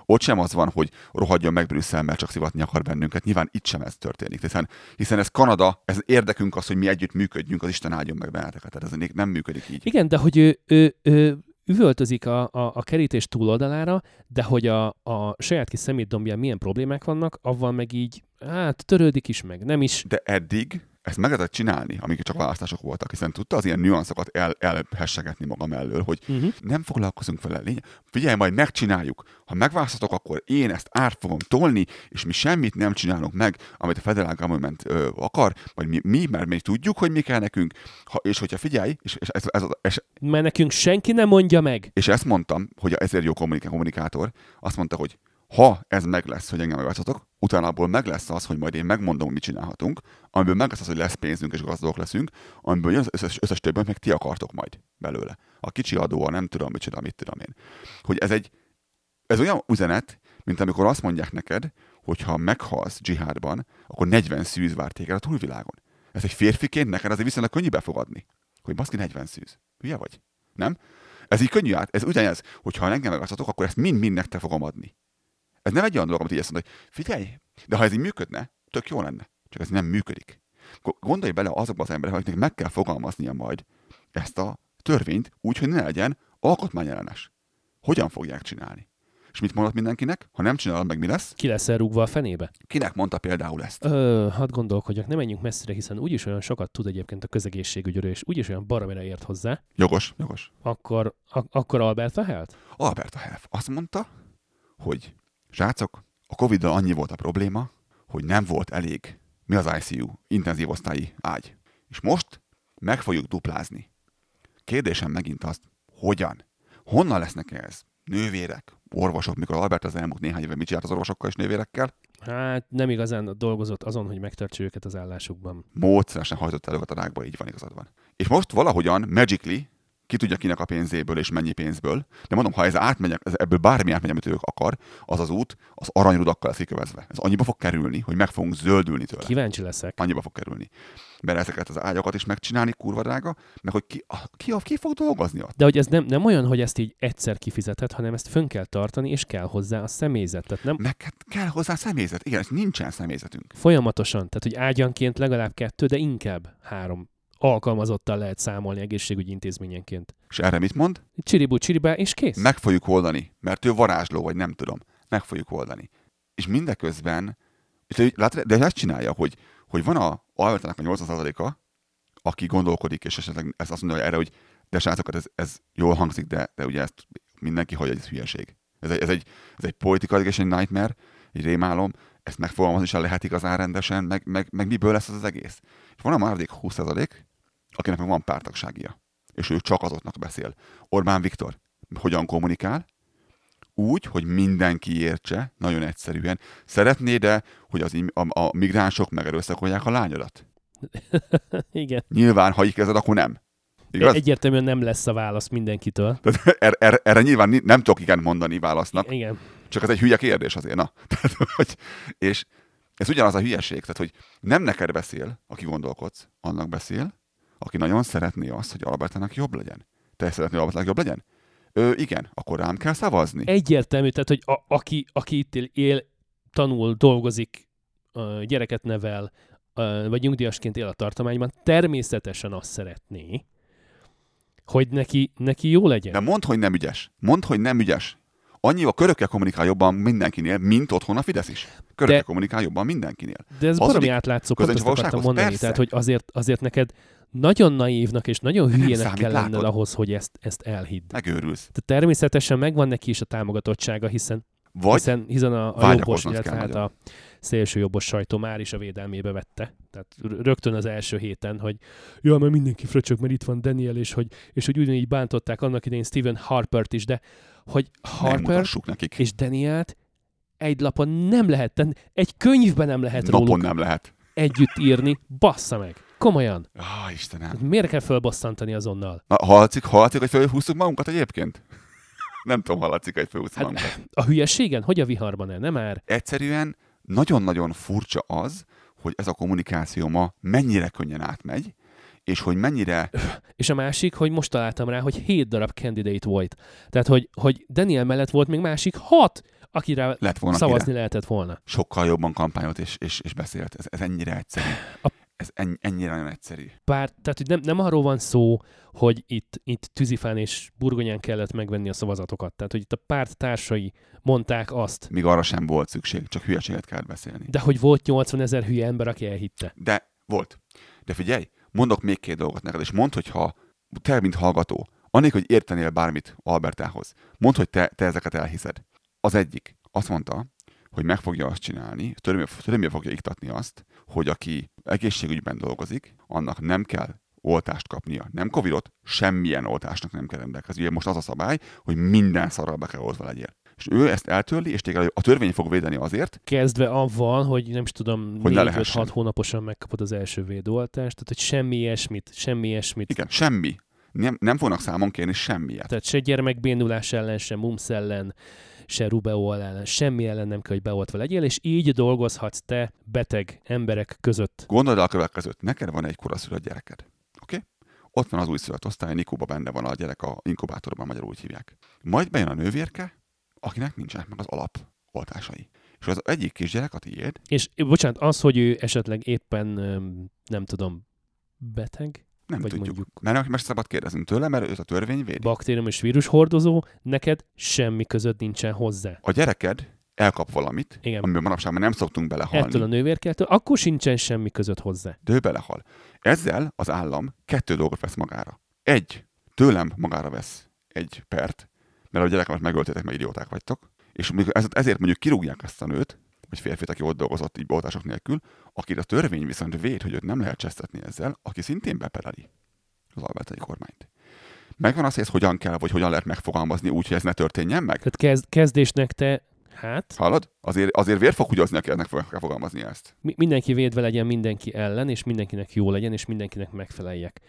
ott sem az van, hogy rohadjon meg Brüsszel, mert csak szivatni akar bennünket. Nyilván itt sem ez történik, hiszen, hiszen ez Kanada, ez érdekünk az, hogy mi együtt működjünk, az Isten áldjon meg benneteket. Tehát ez nem működik így. Igen, de hogy ő, ő, ő üvöltözik a, a, a kerítés túloldalára, de hogy a, a saját kis szemétdombján milyen problémák vannak, avval meg így, hát törődik is meg, nem is. De eddig ezt meg lehetett csinálni, amíg csak választások voltak, hiszen tudta az ilyen nüanszokat el, elhessegetni maga mellől, hogy Uh-huh. nem foglalkozunk vele. Lény- Figyelj, majd megcsináljuk. Ha megválasztatok, akkor én ezt át fogom tolni, és mi semmit nem csinálunk meg, amit a Federal Government ö, akar, vagy mi, mi, mert még tudjuk, hogy mi kell nekünk, ha, és hogyha figyelj, és, és, ez, ez, ez, Mert nekünk senki nem mondja meg. és ezt mondtam, hogy ezért jó kommunik- kommunikátor, azt mondta, hogy ha ez meg lesz, hogy engem megválasztatok, utána abból meg lesz az, hogy majd én megmondom, mit csinálhatunk, amiből meg lesz az, hogy lesz pénzünk és gazdagok leszünk, amiből jön az összes, összes többen meg ti akartok majd belőle. A kicsi adó, a nem tudom, mit csinál, mit tudom én. Hogy ez egy, ez olyan üzenet, mint amikor azt mondják neked, hogy ha meghalsz dzsihádban, akkor 40 szűz vár téged a túlvilágon. Ez egy férfiként neked azért viszonylag könnyű befogadni. Hogy baszki 40 szűz. Hülye vagy? Nem? Ez így könnyű át. Ez ugyanez, hogy ha engem megadhatok, akkor ezt mind-mind nektek fogom adni. Ez nem egy olyan dolog, amit így azt mondod, hogy figyelj, de ha ez így működne, tök jó lenne. Csak ez nem működik. Gondolj bele azokba az emberekbe, akiknek meg kell fogalmaznia majd ezt a törvényt úgy, hogy ne legyen alkotmányellenes. Hogyan fogják csinálni? És mit mondott mindenkinek? Ha nem csinálod meg, mi lesz? Ki lesz rúgva a fenébe? Kinek mondta például ezt? Ö, hadd gondolkodjak, nem menjünk messzire, hiszen úgyis olyan sokat tud egyébként a közegészségügyről, és úgyis olyan baromira ért hozzá. Jogos, jogos. Akkor, ak- akkor Albert Vehelt? Albert Helf azt mondta, hogy srácok, a covid annyi volt a probléma, hogy nem volt elég, mi az ICU, intenzív osztályi ágy. És most meg fogjuk duplázni. Kérdésem megint azt, hogyan? Honnan lesznek ez? Nővérek, orvosok, mikor Albert az elmúlt néhány éve mit csinált az orvosokkal és nővérekkel? Hát nem igazán dolgozott azon, hogy megtartsa őket az állásukban. Módszeresen hajtott el őket a rákba, így van igazad van. És most valahogyan, magically, ki tudja kinek a pénzéből és mennyi pénzből. De mondom, ha ez átmegy, ez ebből bármi átmegy, amit ők akar, az az út az aranyrudakkal lesz kikövezve. Ez annyiba fog kerülni, hogy meg fogunk zöldülni tőle. Kíváncsi leszek. Annyiba fog kerülni. Mert ezeket az ágyakat is megcsinálni, kurva drága, meg hogy ki, ki, ki fog dolgozni ott. De hogy ez nem, nem olyan, hogy ezt így egyszer kifizeted, hanem ezt fönn kell tartani, és kell hozzá a személyzet. Tehát nem Meg hát kell hozzá személyzet. Igen, nincsen személyzetünk. folyamatosan, tehát hogy ágyanként legalább kettő, de inkább három alkalmazottal lehet számolni egészségügyi intézményenként. És erre mit mond? Csiribú, csiribá, és kész. Meg fogjuk oldani, mert ő varázsló, vagy nem tudom. Meg fogjuk oldani. És mindeközben, és látod, de ezt csinálja, hogy, hogy van a Albertának a 80%-a, aki gondolkodik, és esetleg ezt azt mondja erre, hogy de srácokat, ez, ez jól hangzik, de, de ugye ezt mindenki hagyja, hogy ez hülyeség. Ez egy, ez egy, ez egy politikai és egy nightmare, egy rémálom, ezt megfogalmazni sem lehet igazán rendesen, meg, meg, meg miből lesz az, az egész. És van a maradék 20%, akinek meg van pártagságia. És ő csak azoknak beszél. Orbán Viktor hogyan kommunikál? Úgy, hogy mindenki értse, nagyon egyszerűen. Szeretnéd-e, hogy az, a, a migránsok megerőszakolják a lányodat? Igen. Nyilván, ha így kezded, akkor nem. Igaz? Egyértelműen nem lesz a válasz mindenkitől. Tehát erre, erre, erre nyilván nem tudok igen mondani válasznak, Igen. csak ez egy hülye kérdés azért, na. Tehát, hogy, és ez ugyanaz a hülyeség, tehát, hogy nem neked beszél, aki gondolkodsz, annak beszél, aki nagyon szeretné azt, hogy Albertának jobb legyen. Te szeretnél Albertának jobb legyen? Ö, igen, akkor rám kell szavazni. Egyértelmű, tehát, hogy a, aki, aki itt él, él, tanul, dolgozik, gyereket nevel, vagy nyugdíjasként él a tartományban, természetesen azt szeretné, hogy neki, neki jó legyen. De mondd, hogy nem ügyes. Mondd, hogy nem ügyes. Annyi a körökkel kommunikál jobban mindenkinél, mint otthon a Fidesz is. Körökkel De- kommunikál jobban mindenkinél. De ez baromi átlátszó, pont közös akartam mondani. Persze. Tehát, hogy azért, azért neked nagyon naívnak és nagyon hülyének kell lenned ahhoz, hogy ezt, ezt elhidd. Megőrülsz. Tehát természetesen megvan neki is a támogatottsága, hiszen, Vagy hiszen, hiszen a, a jobbos, illetve hát a szélső jobbos sajtó már is a védelmébe vette. Tehát rögtön az első héten, hogy ja, mert mindenki fröcsög, mert itt van Daniel, és hogy, és hogy ugyanígy bántották annak idején Stephen Harpert is, de hogy Harper nekik. és Danielt egy lapon nem lehet egy könyvben nem lehet Napon róluk nem lehet. együtt írni, bassza meg. Komolyan. Ah, Istenem. Miért kell fölbosszantani azonnal? Na, hallatszik, hallatszik, hogy felhúztuk magunkat egyébként? nem tudom, hallatszik, hogy felhúztuk Hát, magunkat. A hülyeségen? Hogy a viharban el? Nem már? Egyszerűen nagyon-nagyon furcsa az, hogy ez a kommunikáció ma mennyire könnyen átmegy, és hogy mennyire És a másik, hogy most találtam rá, hogy hét darab candidate volt. Tehát, hogy, hogy Daniel mellett volt még másik hat, akire lett volna szavazni kire. lehetett volna. sokkal jobban kampányolt és, és, és beszélt. Ez, ez ennyire egyszerű. A- Ez en, ennyire nagyon egyszerű. Bár, tehát, hogy nem, nem arról van szó, hogy itt, itt tűzifán és burgonyán kellett megvenni a szavazatokat. Tehát, hogy itt a párt társai mondták azt, Míg arra sem volt szükség, csak hülyeséget kell beszélni. de hogy volt 80 ezer hülye ember, aki elhitte. De volt. De figyelj, mondok még két dolgot neked, és mondd, hogy ha te, mint hallgató, annélkül, hogy értenél bármit Albertához, mondd, hogy te, te ezeket elhiszed. Az egyik azt mondta, hogy meg fogja azt csinálni, törvénybe fogja iktatni azt, hogy aki egészségügyben dolgozik, annak nem kell oltást kapnia. Nem Covidot, semmilyen oltásnak nem kell rendelkezni. Ugye most az a szabály, hogy minden szarral be kell oltva legyél. És ő ezt eltörli, és téged a törvény fog védeni azért, Kezdve avval, hogy nem is tudom, Hogy ne 4 lehessen. 6 hónaposan megkapod az első védőoltást, tehát hogy semmi ilyesmit, semmi ilyesmit. igen, semmi. Nem, nem fognak számon kérni semmiet. Tehát se gyermekbénulás ellen, se mumps ellen, se rubeol ellen, semmi ellen nem kell, hogy beoltva legyél, és így dolgozhatsz te beteg emberek között. Gondold a következőt, neked van egy koraszülött gyereked. Oké? Okay? Ott van az újszülött osztály, Nikóba benne van a gyerek a inkubátorban, magyarul úgy hívják. Majd bejön a nővérke, akinek nincsenek meg az alapoltásai. És az egyik kisgyerek, a tiéd, És bocsánat, az, hogy ő esetleg éppen, nem tudom, beteg, nem Vagy tudjuk. mondjuk- Mert most szabad kérdeznünk tőle, mert őt a törvény védi. baktérium és vírus hordozó, neked semmi között nincsen hozzá. A gyereked elkap valamit, Igen. amiben manapság már nem szoktunk belehalni, Ettől a nővérkeltől, akkor sincsen semmi között hozzá. de ő belehal. Ezzel az állam kettő dolgot vesz magára. Egy, tőlem magára vesz egy pert, mert a gyerekemet megöltétek, mert idióták vagytok, és mondjuk ez- ezért mondjuk kirúgják ezt a nőt, vagy férfit, aki ott dolgozott így beoltások nélkül, akit a törvény viszont véd, hogy őt nem lehet csesztetni ezzel, aki szintén bepereli az albertai kormányt. Megvan az, hogy ezt hogyan kell, vagy hogyan lehet megfogalmazni úgy, hogy ez ne történjen meg? Tehát kezd, kezdésnek te, hát, Hallod? Azért, azért vér fog húgyozni, aki ennek fogja fogalmazni ezt. mi- mindenki védve legyen mindenki ellen, és mindenkinek jó legyen, és mindenkinek megfeleljek.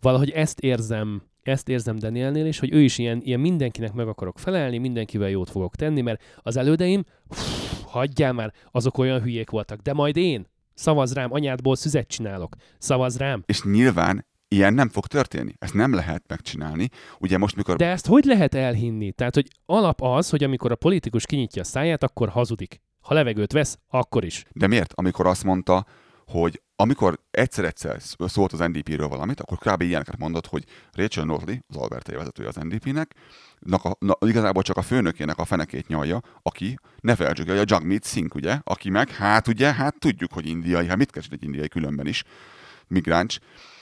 Valahogy ezt érzem, ezt érzem Danielnél is, hogy ő is ilyen, ilyen mindenkinek meg akarok felelni, mindenkivel jót fogok tenni, mert az elődeim, uff, hagyjál már, azok olyan hülyék voltak, de majd én, szavaz rám, anyádból szüzet csinálok, szavaz rám. És nyilván ilyen nem fog történni. Ezt nem lehet megcsinálni. Ugye most, mikor De ezt hogy lehet elhinni? Tehát, hogy alap az, hogy amikor a politikus kinyitja a száját, akkor hazudik. Ha levegőt vesz, akkor is. De miért? Amikor azt mondta, hogy amikor egyszer-egyszer szólt az NDP-ről valamit, akkor kb. ilyeneket mondott, hogy Rachel Notley, az Albertai vezetője az NDP-nek, a, na, igazából csak a főnökének a fenekét nyalja, aki, ne felejtsük el, a Jagmeet Singh, ugye, aki meg, hát ugye, hát tudjuk, hogy indiai, hát mit keres egy indiai különben is, migráns,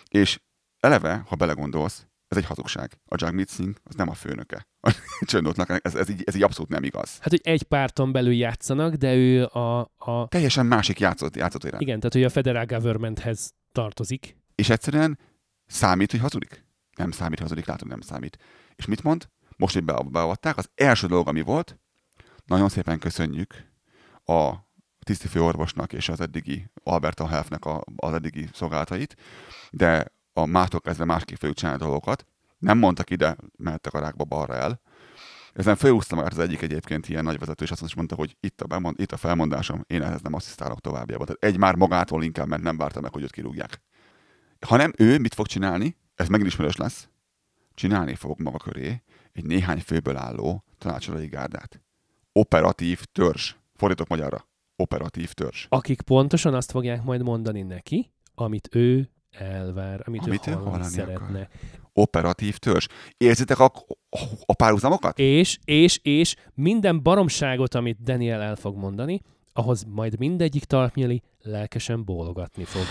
és eleve, ha belegondolsz, ez egy hazugság. A Jagmeet Singh az nem a főnöke. A Notley-nek ez, ez, így, ez így abszolút nem igaz. Hát, hogy egy párton belül játszanak, de ő a, a Teljesen másik játszott, játszott irány. igen, tehát ő a federal governmenthez tartozik. És egyszerűen számít, hogy hazudik? Nem számít, hogy hazudik, látom, nem számít. És mit mond? Most, hogy be- beavatták, az első dolog, ami volt, nagyon szépen köszönjük a tisztifőorvosnak és az eddigi Alberta Healthnek a, az eddigi szolgálatait, de a mától kezdve másképp fogjuk csinálni a dolgokat. Nem mondtak ide, mehettek a rákba balra el. Ezen felhúzta magát az egyik egyébként ilyen nagyvezető, és azt is mondta, hogy itt a, bemond, itt a felmondásom, én ehhez nem asszisztálok továbbjában. Tehát egy már magától inkább ment, nem várta meg, hogy őt kirúgják. Hanem ő mit fog csinálni? Ez megint ismerős lesz. Csinálni fog maga köré egy néhány főből álló tanácsadói gárdát. Operatív törzs. Fordítok magyarra. Operatív törzs. Akik pontosan azt fogják majd mondani neki, amit ő elvár, amit, Amit ő hallani hallani szeretne. akar. Operatív törzs. Érzitek a, a párhuzamokat? És, és, és minden baromságot, amit Daniel el fog mondani, ahhoz majd mindegyik talpnyeli lelkesen bólogatni fog.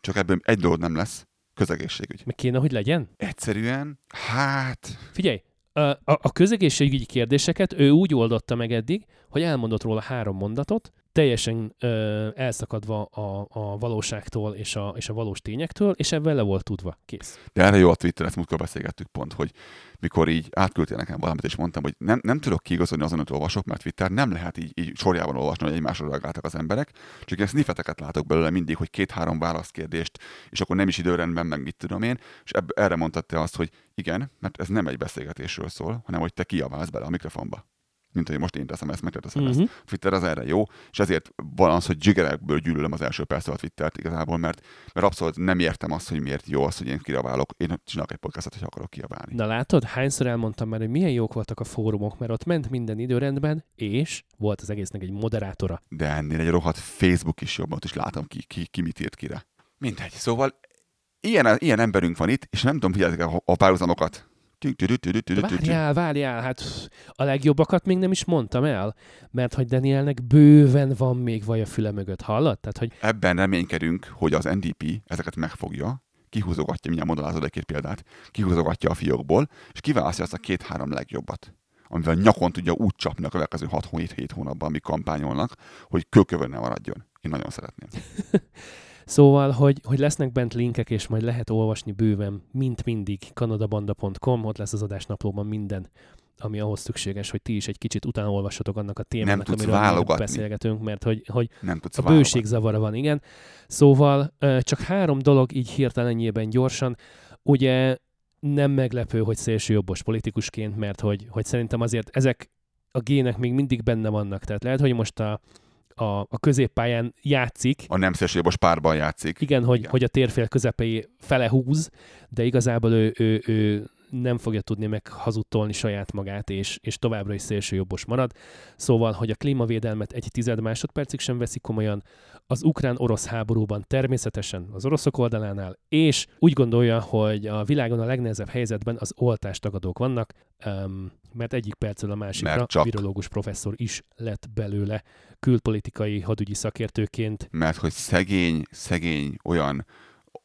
Csak ebből egy dolog nem lesz. Közegészségügy. Meg kéne, hogy legyen? Egyszerűen, hát, Figyelj, a, a közegészségügyi kérdéseket ő úgy oldotta meg eddig, hogy elmondott róla három mondatot, teljesen ö, elszakadva a, a valóságtól és a, és a valós tényektől, és ebben le volt tudva. Kész. De erre jó a Twitter, ezt múltkor beszélgettük pont, hogy mikor így átküldtél nekem valamit, és mondtam, hogy nem, nem tudok kiigazodni azon, amit olvasok, mert Twitter nem lehet így, így sorjában olvasni, hogy egymásra reagáltak az emberek, csak ilyen sniffeteket látok belőle mindig, hogy két-három válaszkérdést, és akkor nem is időrendben, meg mit tudom én, és ebb, erre mondtad te azt, hogy igen, mert ez nem egy beszélgetésről szól, hanem hogy te kiabálsz bele a mikrofonba. Mint hogy most én teszem ezt, meg te teszem ezt. Mhm. Twitter az erre jó, és ezért van az, hogy zsigerekből gyűlölöm az első percet a Twittert igazából, mert, mert abszolút nem értem azt, hogy miért jó az, hogy én kiabálok. Én csinálok egy podcastot, hogy akarok kiabálni. Na látod, hányszor elmondtam már, hogy milyen jók voltak a fórumok, mert ott ment minden időrendben, és volt az egésznek egy moderátora. De ennél egy rohadt Facebook is jobb, ott is látom ki, ki, ki mit írt kire. Mindegy. Szóval ilyen, ilyen emberünk van itt, és nem tudom, figyeljetek a, a párhuzamokat. Várjál, várjál, hát a legjobbakat még nem is mondtam el, mert hogy Danielnek bőven van még vaj a füle mögött, hallod? Tehát, hogy Ebben reménykedünk, hogy az NDP ezeket megfogja, kihúzogatja, mindjárt modellázod egy-két példát, kihúzogatja a fiókból, és kiválasztja azt a két-három legjobbat amivel nyakon tudja úgy csapni a következő 6-7 hónapban, amíg kampányolnak, hogy kőkövön ne maradjon. Én nagyon szeretném. Szóval, hogy, hogy lesznek bent linkek, és majd lehet olvasni bőven, mint mindig, kanadabanda.com, ott lesz az adásnaplóban minden ami ahhoz szükséges, hogy ti is egy kicsit utána olvassatok annak a témának, tudsz amiről mi válogatni. beszélgetünk, mert hogy, hogy Nem tudsz a bőség zavara van, igen. Szóval csak három dolog így hirtelenjében gyorsan. Ugye nem meglepő, hogy szélsőjobbos politikusként, mert hogy, hogy szerintem azért ezek a gének még mindig benne vannak. Tehát lehet, hogy most a, a, a középpályán játszik, A nem szélsőjobbos párban játszik. igen, hogy, Igen. hogy a térfél közepei fele húz, de igazából ő, ő, ő nem fogja tudni meghazudtolni saját magát, és, és továbbra is szélsőjobbos marad. Szóval, hogy a klímavédelmet egy tized másodpercig sem veszik komolyan, az ukrán-orosz háborúban természetesen az oroszok oldalánál, és úgy gondolja, hogy a világon a legnehezebb helyzetben az oltástagadók vannak, um, mert egyik percről a másikra Mert csak. virológus professzor is lett belőle külpolitikai hadügyi szakértőként. mert hogy szegény, szegény olyan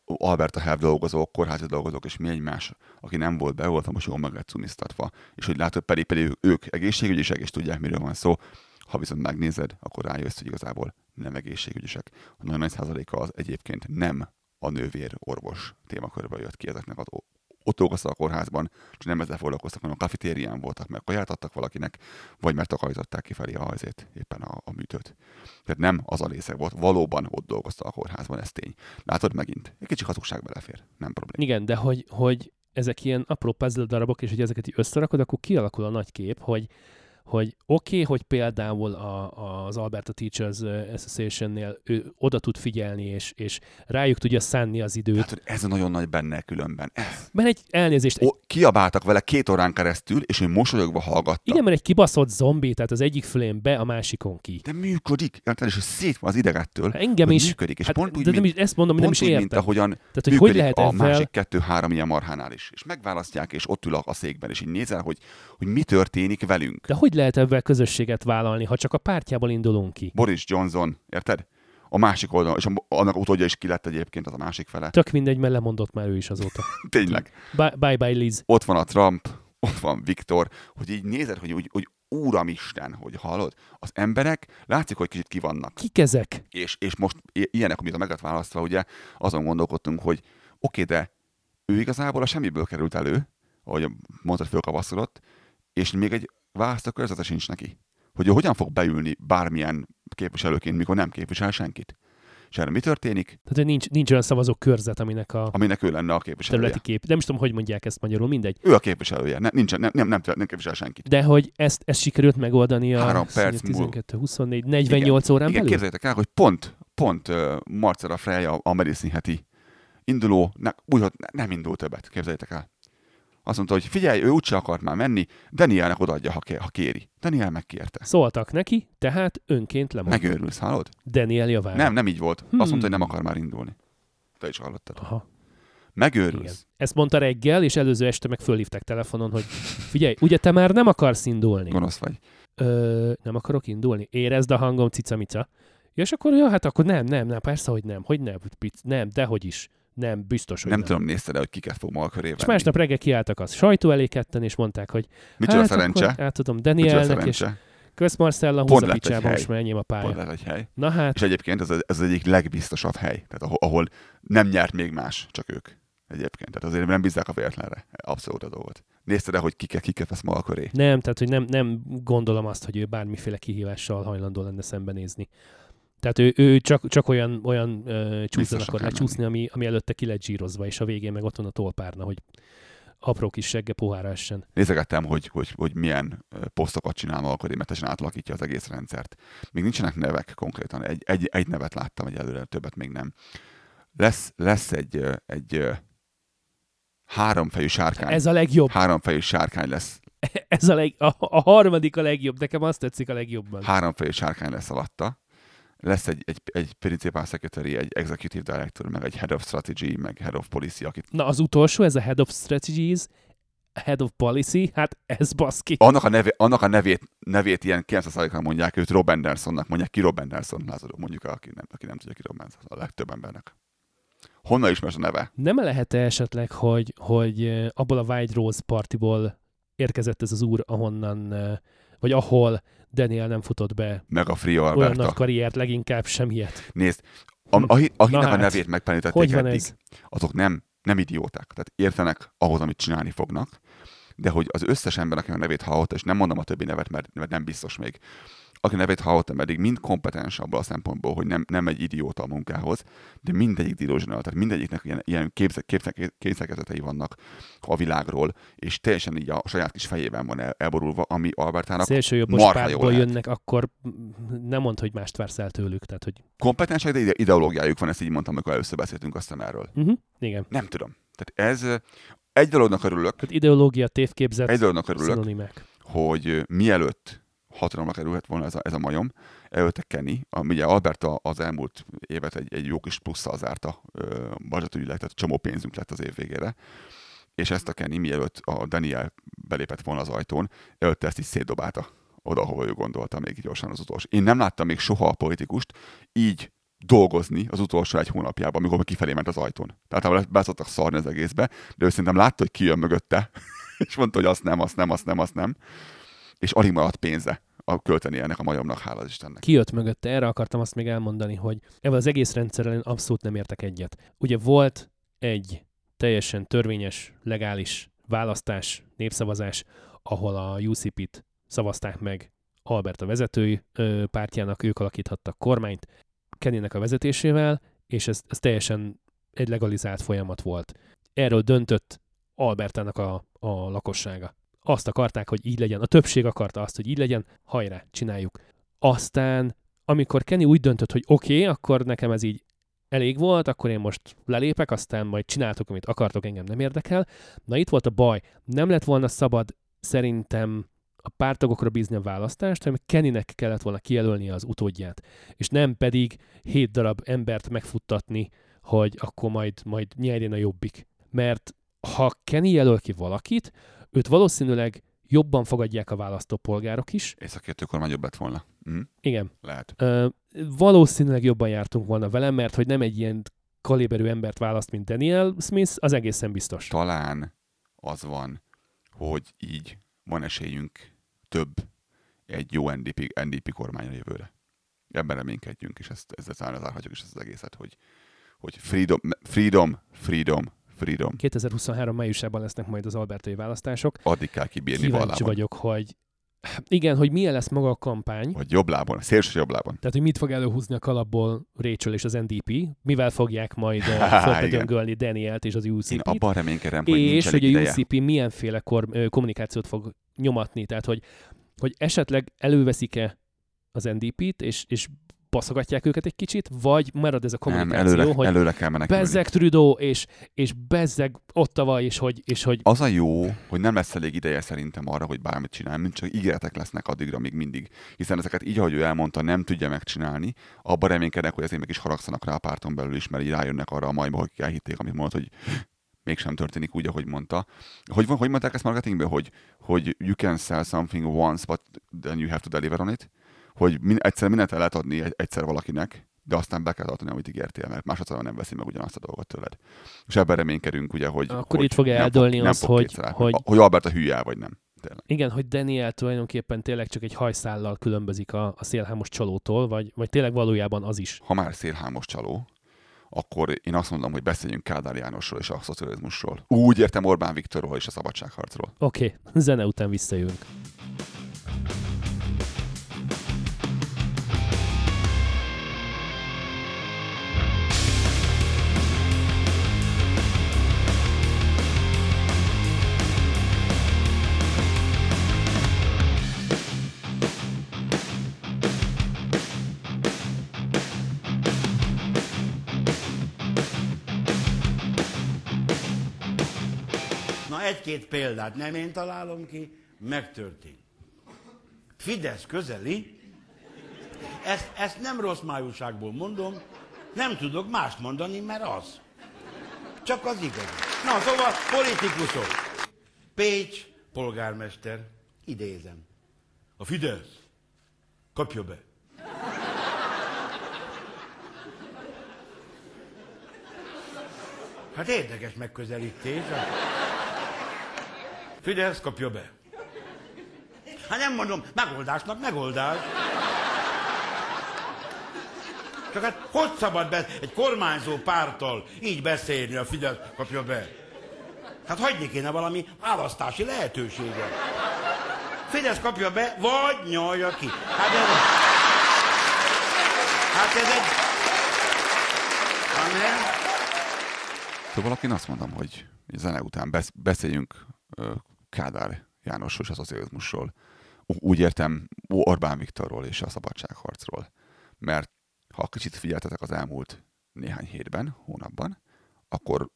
Alberta Health dolgozók, kórházi dolgozók, és mi egymás, aki nem volt beoltva, most jól meg lett. És hogy látod, pedig, pedig ők egészségügyisek, és tudják, miről van szó. Ha viszont megnézed, akkor rájössz, hogy igazából nem egészségügyisek. A nagyon nagy százaléka az egyébként nem a nővér orvos témakörből jött ki ezeknek az dolgoztak a kórházban, csak nem ezzel foglalkoztak, hanem a kafetérián voltak, meg kaját adtak valakinek, vagy mert takarították kifelé a hajzét, éppen a, a műtőt. Tehát nem az a részeg volt, valóban ott dolgoztak a kórházban, ez tény. Látod megint? Egy kicsi hazugság belefér, nem probléma. Igen, de hogy, hogy ezek ilyen apró puzzle darabok, és hogy ezeket így összerakod, akkor kialakul a nagy kép, hogy, hogy oké, okay, hogy például a, az Alberta Teachers Association-nél ő oda tud figyelni, és, és rájuk tudja szánni az időt. Hát, ez a nagyon nagy benne különben. Ez. Mert egy elnézést, egy, O, kiabáltak vele két órán keresztül, és ő mosolyogva hallgatta. igen, mert egy kibaszott zombi, tehát az egyik fülén be, a másikon ki. De működik, érted? és szét van az idegettől, Engem hogy is. működik. És Hát, pont úgy, de nem is, ezt mondom, hogy nem pont is értem. mint ahogyan Tehát, hogy hogy lehet a ezzel... másik kettő-három ilyen marhánál is. És megválasztják, és ott ül a, a székben, és így nézel, hogy, hogy mi történik velünk. De hogy lehet ebben közösséget vállalni, ha csak a pártjából indulunk ki? Boris Johnson, érted? A másik oldalon, és annak utódja is ki lett egyébként az a másik fele. Tök mindegy, mert lemondott már ő is azóta. Tényleg. Bye bye, bye Liz. Ott van a Trump, ott van Viktor, hogy így nézed, hogy úgy, úgy Úramisten, hogy hallod, az emberek látszik, hogy kicsit ki vannak. Kik ezek? És, és most ilyenek, amit a meg lett választva, ugye azon gondolkodtunk, hogy oké, de ő igazából a semmiből került elő, ahogy mondtad, fölkavaszolott, és még egy választókörzete sincs neki. Hogy ő hogyan fog beülni bármilyen képviselőként, mikor nem képvisel senkit. És erre mi történik? Tehát, hogy nincs, nincs olyan szavazó körzet, aminek a Aminek ő lenne a képviselője. területi kép. Nem is tudom, hogy mondják ezt magyarul, mindegy. Ő a képviselője, ne, nincs, nem, nem, nem, nem képvisel senkit. De hogy ezt, ezt sikerült megoldani a Három azt mondja, perc múlva. 12, 24, 48 órán Igen, belül? képzeljétek el, hogy pont, pont uh, Marcela Freya a Medicine heti induló, ne, úgy, hogy ne- nem indul többet, képzeljétek el. Azt mondta, hogy figyelj, ő úgyse akart már menni, Danielnek odaadja, ha, ké- ha kéri. Daniel megkérte. Szóltak neki, tehát önként lemondott. Megőrülsz, hallod? Daniel javán. Nem, nem így volt. Hmm. Azt mondta, hogy nem akar már indulni. Te is hallottad. Aha, igen. Megőrülsz. Ezt mondta reggel, és előző este meg fölhívták telefonon, hogy figyelj, ugye te már nem akarsz indulni? Gonosz vagy. Ö, nem akarok indulni? Érezd a hangom, cicamica. Ja, és akkor, ja, hát akkor nem, nem, nem, persze, hogy nem, hogy nem, pic, nem, dehogy is. Nem, biztos, hogy Nem, nem. tudom, nézted el, hogy kiket fog maga köré És venni. másnap reggel kiálltak az sajtó elé ketten, és mondták, hogy Micsoda hát szerencse? akkor átadom Danielnek, és kösz Marcella, Pont húz a picsába, most már enyém a Pont pálya. lett egy hely. Na hát, És egyébként ez, az- ez az egyik legbiztosabb hely, tehát ahol, ahol nem nyert még más, csak ők. Egyébként. Tehát azért nem bízzák a véletlenre. Abszolút a dolgot. Nézted el, hogy kiket, kiket vesz maga köré. nem, tehát hogy nem, nem gondolom azt, hogy ő bármiféle kihívással hajlandó lenne szembenézni. Tehát ő, ő csak, csak olyan, olyan ö, csúszon akar lecsúszni, ami, ami előtte ki lett zsírozva, és a végén meg ott van a tolpárna, hogy apró kis segge pohára essen. Nézegettem, hogy, hogy, hogy milyen posztokat csinál maga köré, mert átalakítja az egész rendszert. Még nincsenek nevek konkrétan. Egy, egy, egy nevet láttam egyelőre, többet még nem. Lesz, lesz egy, egy háromfejű sárkány. Ez a legjobb. Háromfejű sárkány lesz. Ez a, leg, a, a harmadik a legjobb. Nekem azt tetszik a legjobban. Háromfejű sárkány lesz alatta. Lesz egy, egy, egy principal secretary, egy executive director, meg egy head of strategy, meg head of policy, akit Na, az utolsó, ez a Head of Strategies, Head of Policy, hát ez baszki. annak a, neve, annak a nevét, nevét ilyen 900%-kal mondják, őt Rob Andersonnak mondják, ki Rob Anderson, lázadó, mondjuk, aki nem, aki nem tudja ki Rob Anderson, a legtöbb embernek. Honnan ismersz a neve? Nem lehet -e esetleg, hogy, hogy abból a White Rose partiból érkezett ez az úr, ahonnan, vagy ahol Daniel nem futott be Meg a Free olyan nagy Alberta. karriert, leginkább semmiet. Nézd, a, a, akinek Na a hát, nevét van eddig, ez? azok nem, nem idióták. Tehát értenek ahhoz, amit csinálni fognak, de hogy az összes ember, aki a nevét hallotta, és nem mondom a többi nevet, mert, mert nem biztos még, aki nevét hallottam eddig, mind kompetens abban a szempontból, hogy nem, nem egy idióta a munkához, de mindegyik delusional, tehát mindegyiknek ilyen, ilyen képze, képze, képzelkezetei vannak a világról, és teljesen így a saját kis fejében van el, elborulva, ami Albertának Szélsőjobbos pártból jönnek, akkor nem mond, hogy mást vársz el tőlük. Tehát, hogy... Kompetensek, de ideológiájuk van, ezt így mondtam, amikor először beszéltünk aztán erről. Uh-huh. Igen. Nem tudom. Tehát ez egy dolognak örülök. Tehát ideológia, tévképzet, egy dolognak örülök, szinonimák. hogy mielőtt hatalomra kerülhet volna ez a, ez a majom. Előtte Kenny, ami ugye Alberta az elmúlt évet egy, egy jó kis plusszal zárta budgetügyileg, tehát csomó pénzünk lett az év végére. És ezt a Kenny, mielőtt a Daniel belépett volna az ajtón, előtte ezt is szétdobálta oda, ahol ő gondolta még gyorsan az utolsó. Én nem láttam még soha a politikust így dolgozni az utolsó egy hónapjában, amikor kifelé ment az ajtón. Tehát be szoktak szarni az egészbe, de ő szerintem látta, hogy ki jön mögötte, és mondta, hogy azt nem, azt nem, azt nem, azt nem. És alig maradt pénze a költeni ennek a majomnak, hála Istennek. Ki jött mögötte? Erre akartam azt még elmondani, hogy ebben az egész rendszerrel én abszolút nem értek egyet. Ugye volt egy teljesen törvényes, legális választás, népszavazás, ahol a UCP-t szavazták meg Alberta vezetői ö, pártjának, ők alakíthattak kormányt Kennynek a vezetésével, és ez, ez teljesen egy legalizált folyamat volt. Erről döntött Albertának a, a lakossága azt akarták, hogy így legyen. A többség akarta azt, hogy így legyen, hajrá, csináljuk. Aztán, amikor Kenny úgy döntött, hogy oké, okay, akkor nekem ez így elég volt, akkor én most lelépek, aztán majd csináltok, amit akartok, engem nem érdekel. Na itt volt a baj. Nem lett volna szabad szerintem a pártagokra bízni a választást, hanem Kennynek kellett volna kijelölni az utódját. És nem pedig hét darab embert megfuttatni, hogy akkor majd, majd nyerjen a jobbik. Mert ha Kenny jelöl ki valakit, őt valószínűleg jobban fogadják a választópolgárok is. És a kettő kormány jobb lett volna. Mm. Igen. Lehet. Ö, valószínűleg jobban jártunk volna vele, mert hogy nem egy ilyen kaliberű embert választ, mint Daniel Smith, az egészen biztos. Talán az van, hogy így van esélyünk több egy jó NDP, NDP kormányra jövőre. Ebben reménykedjünk, és ezt, ezzel talán zárhatjuk is ezt az egészet, hogy, hogy freedom, freedom, freedom, Freedom. 2023 májusában lesznek majd az albertai választások. Addig kell kibírni Kíváncsi valában. vagyok, hogy igen, hogy milyen lesz maga a kampány. Hogy jobb lábon, szélső jobb lábon. Tehát, hogy mit fog előhúzni a kalapból Rachel és az NDP, mivel fogják majd fölbedöngölni Danielt és az UCP-t. Én abban reménykedem, hogy És hogy a. UCP milyenféle kor, kommunikációt fog nyomatni. Tehát, hogy, hogy esetleg előveszik-e az NDP-t, és, és baszogatják őket egy kicsit, vagy marad ez a kommunikáció, nem, előre, hogy előre kell menekülni. bezzeg Trudeau, és, és bezzeg Ottawa, és hogy, és hogy... Az a jó, hogy nem lesz elég ideje szerintem arra, hogy bármit csinál, mint csak ígéretek lesznek addigra még mindig. Hiszen ezeket így, ahogy ő elmondta, nem tudja megcsinálni. Abban reménykedek, hogy ezért meg is haragszanak rá a párton belül is, mert így rájönnek arra a majba, hogy elhitték, amit mondott, hogy mégsem történik úgy, ahogy mondta. Hogy, hogy mondták ezt marketingben, hogy, hogy you can sell something once, but then you have to deliver on it? Hogy min, egyszer mindent el lehet adni egy, egyszer valakinek, de aztán be kell tartani, amit ígértél, mert másodszor nem veszi meg ugyanazt a dolgot tőled. És ebben reménykedünk, ugye, hogy... Akkor hogy itt fog eldőlni az, fog hogy, hogy... hogy... Albert a hülye vagy nem. Tényleg. Igen, hogy Daniel tulajdonképpen tényleg csak egy hajszállal különbözik a, a szélhámos csalótól, vagy, vagy tényleg valójában az is. Ha már szélhámos csaló, akkor én azt mondom, hogy beszéljünk Kádár Jánosról és a szocializmusról. Úgy értem Orbán Viktorról és a szabadságharcról. Oké, okay. zene után visszajövünk. Egy-két példát nem én találom ki, megtörtént. Fidesz közeli, ezt, ezt nem rossz májúságból mondom, nem tudok mást mondani, mert az. Csak az igaz. Na, szóval politikusok. Pécs, polgármester, idézem. A Fidesz kapja be. Hát érdekes megközelítés. Fidesz kapja be. Hát nem mondom, megoldásnak megoldás. Csak hát hogy szabad be egy kormányzó párttal így beszélni, a Fidesz kapja be? Hát hagyni kéne valami választási lehetőséget. Fidesz kapja be, vagy nyalja ki. Hát ez... Hát ez egy... Hát nem? Szóval én azt mondom, hogy zene után besz- beszéljünk Kádár Jánosról és a szocializmusról. Úgy értem Orbán Viktorról és a szabadságharcról. Mert ha kicsit figyeltetek az elmúlt néhány hétben, hónapban, akkor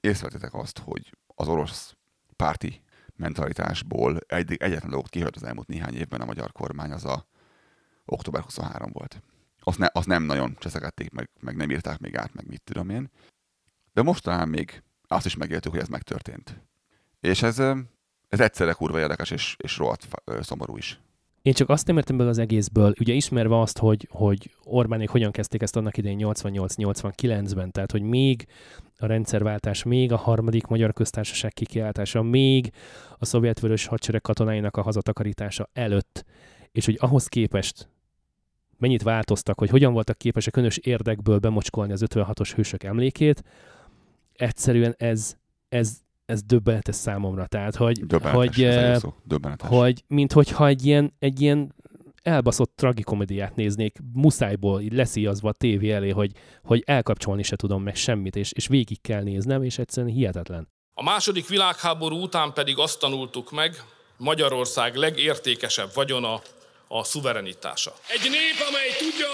észrevettetek azt, hogy az orosz párti mentalitásból egy, egyetlen dolgot kihört az elmúlt néhány évben a magyar kormány, az a október 23 volt. Azt, ne, azt nem nagyon cseszegették, meg, meg nem írták még át, meg mit tudom én. De most talán még azt is megéltük, hogy ez megtörtént. És ez, ez egyszerre kurva érdekes és, és rohadt szomorú is. Én csak azt nem értem belőle az egészből, ugye ismerve azt, hogy, hogy Orbánék hogyan kezdték ezt annak idején 88-89-ben, tehát hogy még a rendszerváltás, még a harmadik magyar köztársaság kikiáltása, még a szovjetvörös hadsereg katonáinak a hazatakarítása előtt, és hogy ahhoz képest mennyit változtak, hogy hogyan voltak képesek önös érdekből bemocskolni az 56-os hősök emlékét, egyszerűen ez, ez, ez döbbenetes számomra. Tehát, hogy, döbbenetes, hogy, ez szó. Döbbenetes. hogy mint hogyha egy ilyen, egy ilyen elbaszott tragikomediát néznék, muszájból így leszíjazva a tévé elé, hogy, hogy elkapcsolni se tudom meg semmit, és, és végig kell néznem, és egyszerűen hihetetlen. A második világháború után pedig azt tanultuk meg, Magyarország legértékesebb vagyona a szuverenitása. Egy nép, amely tudja,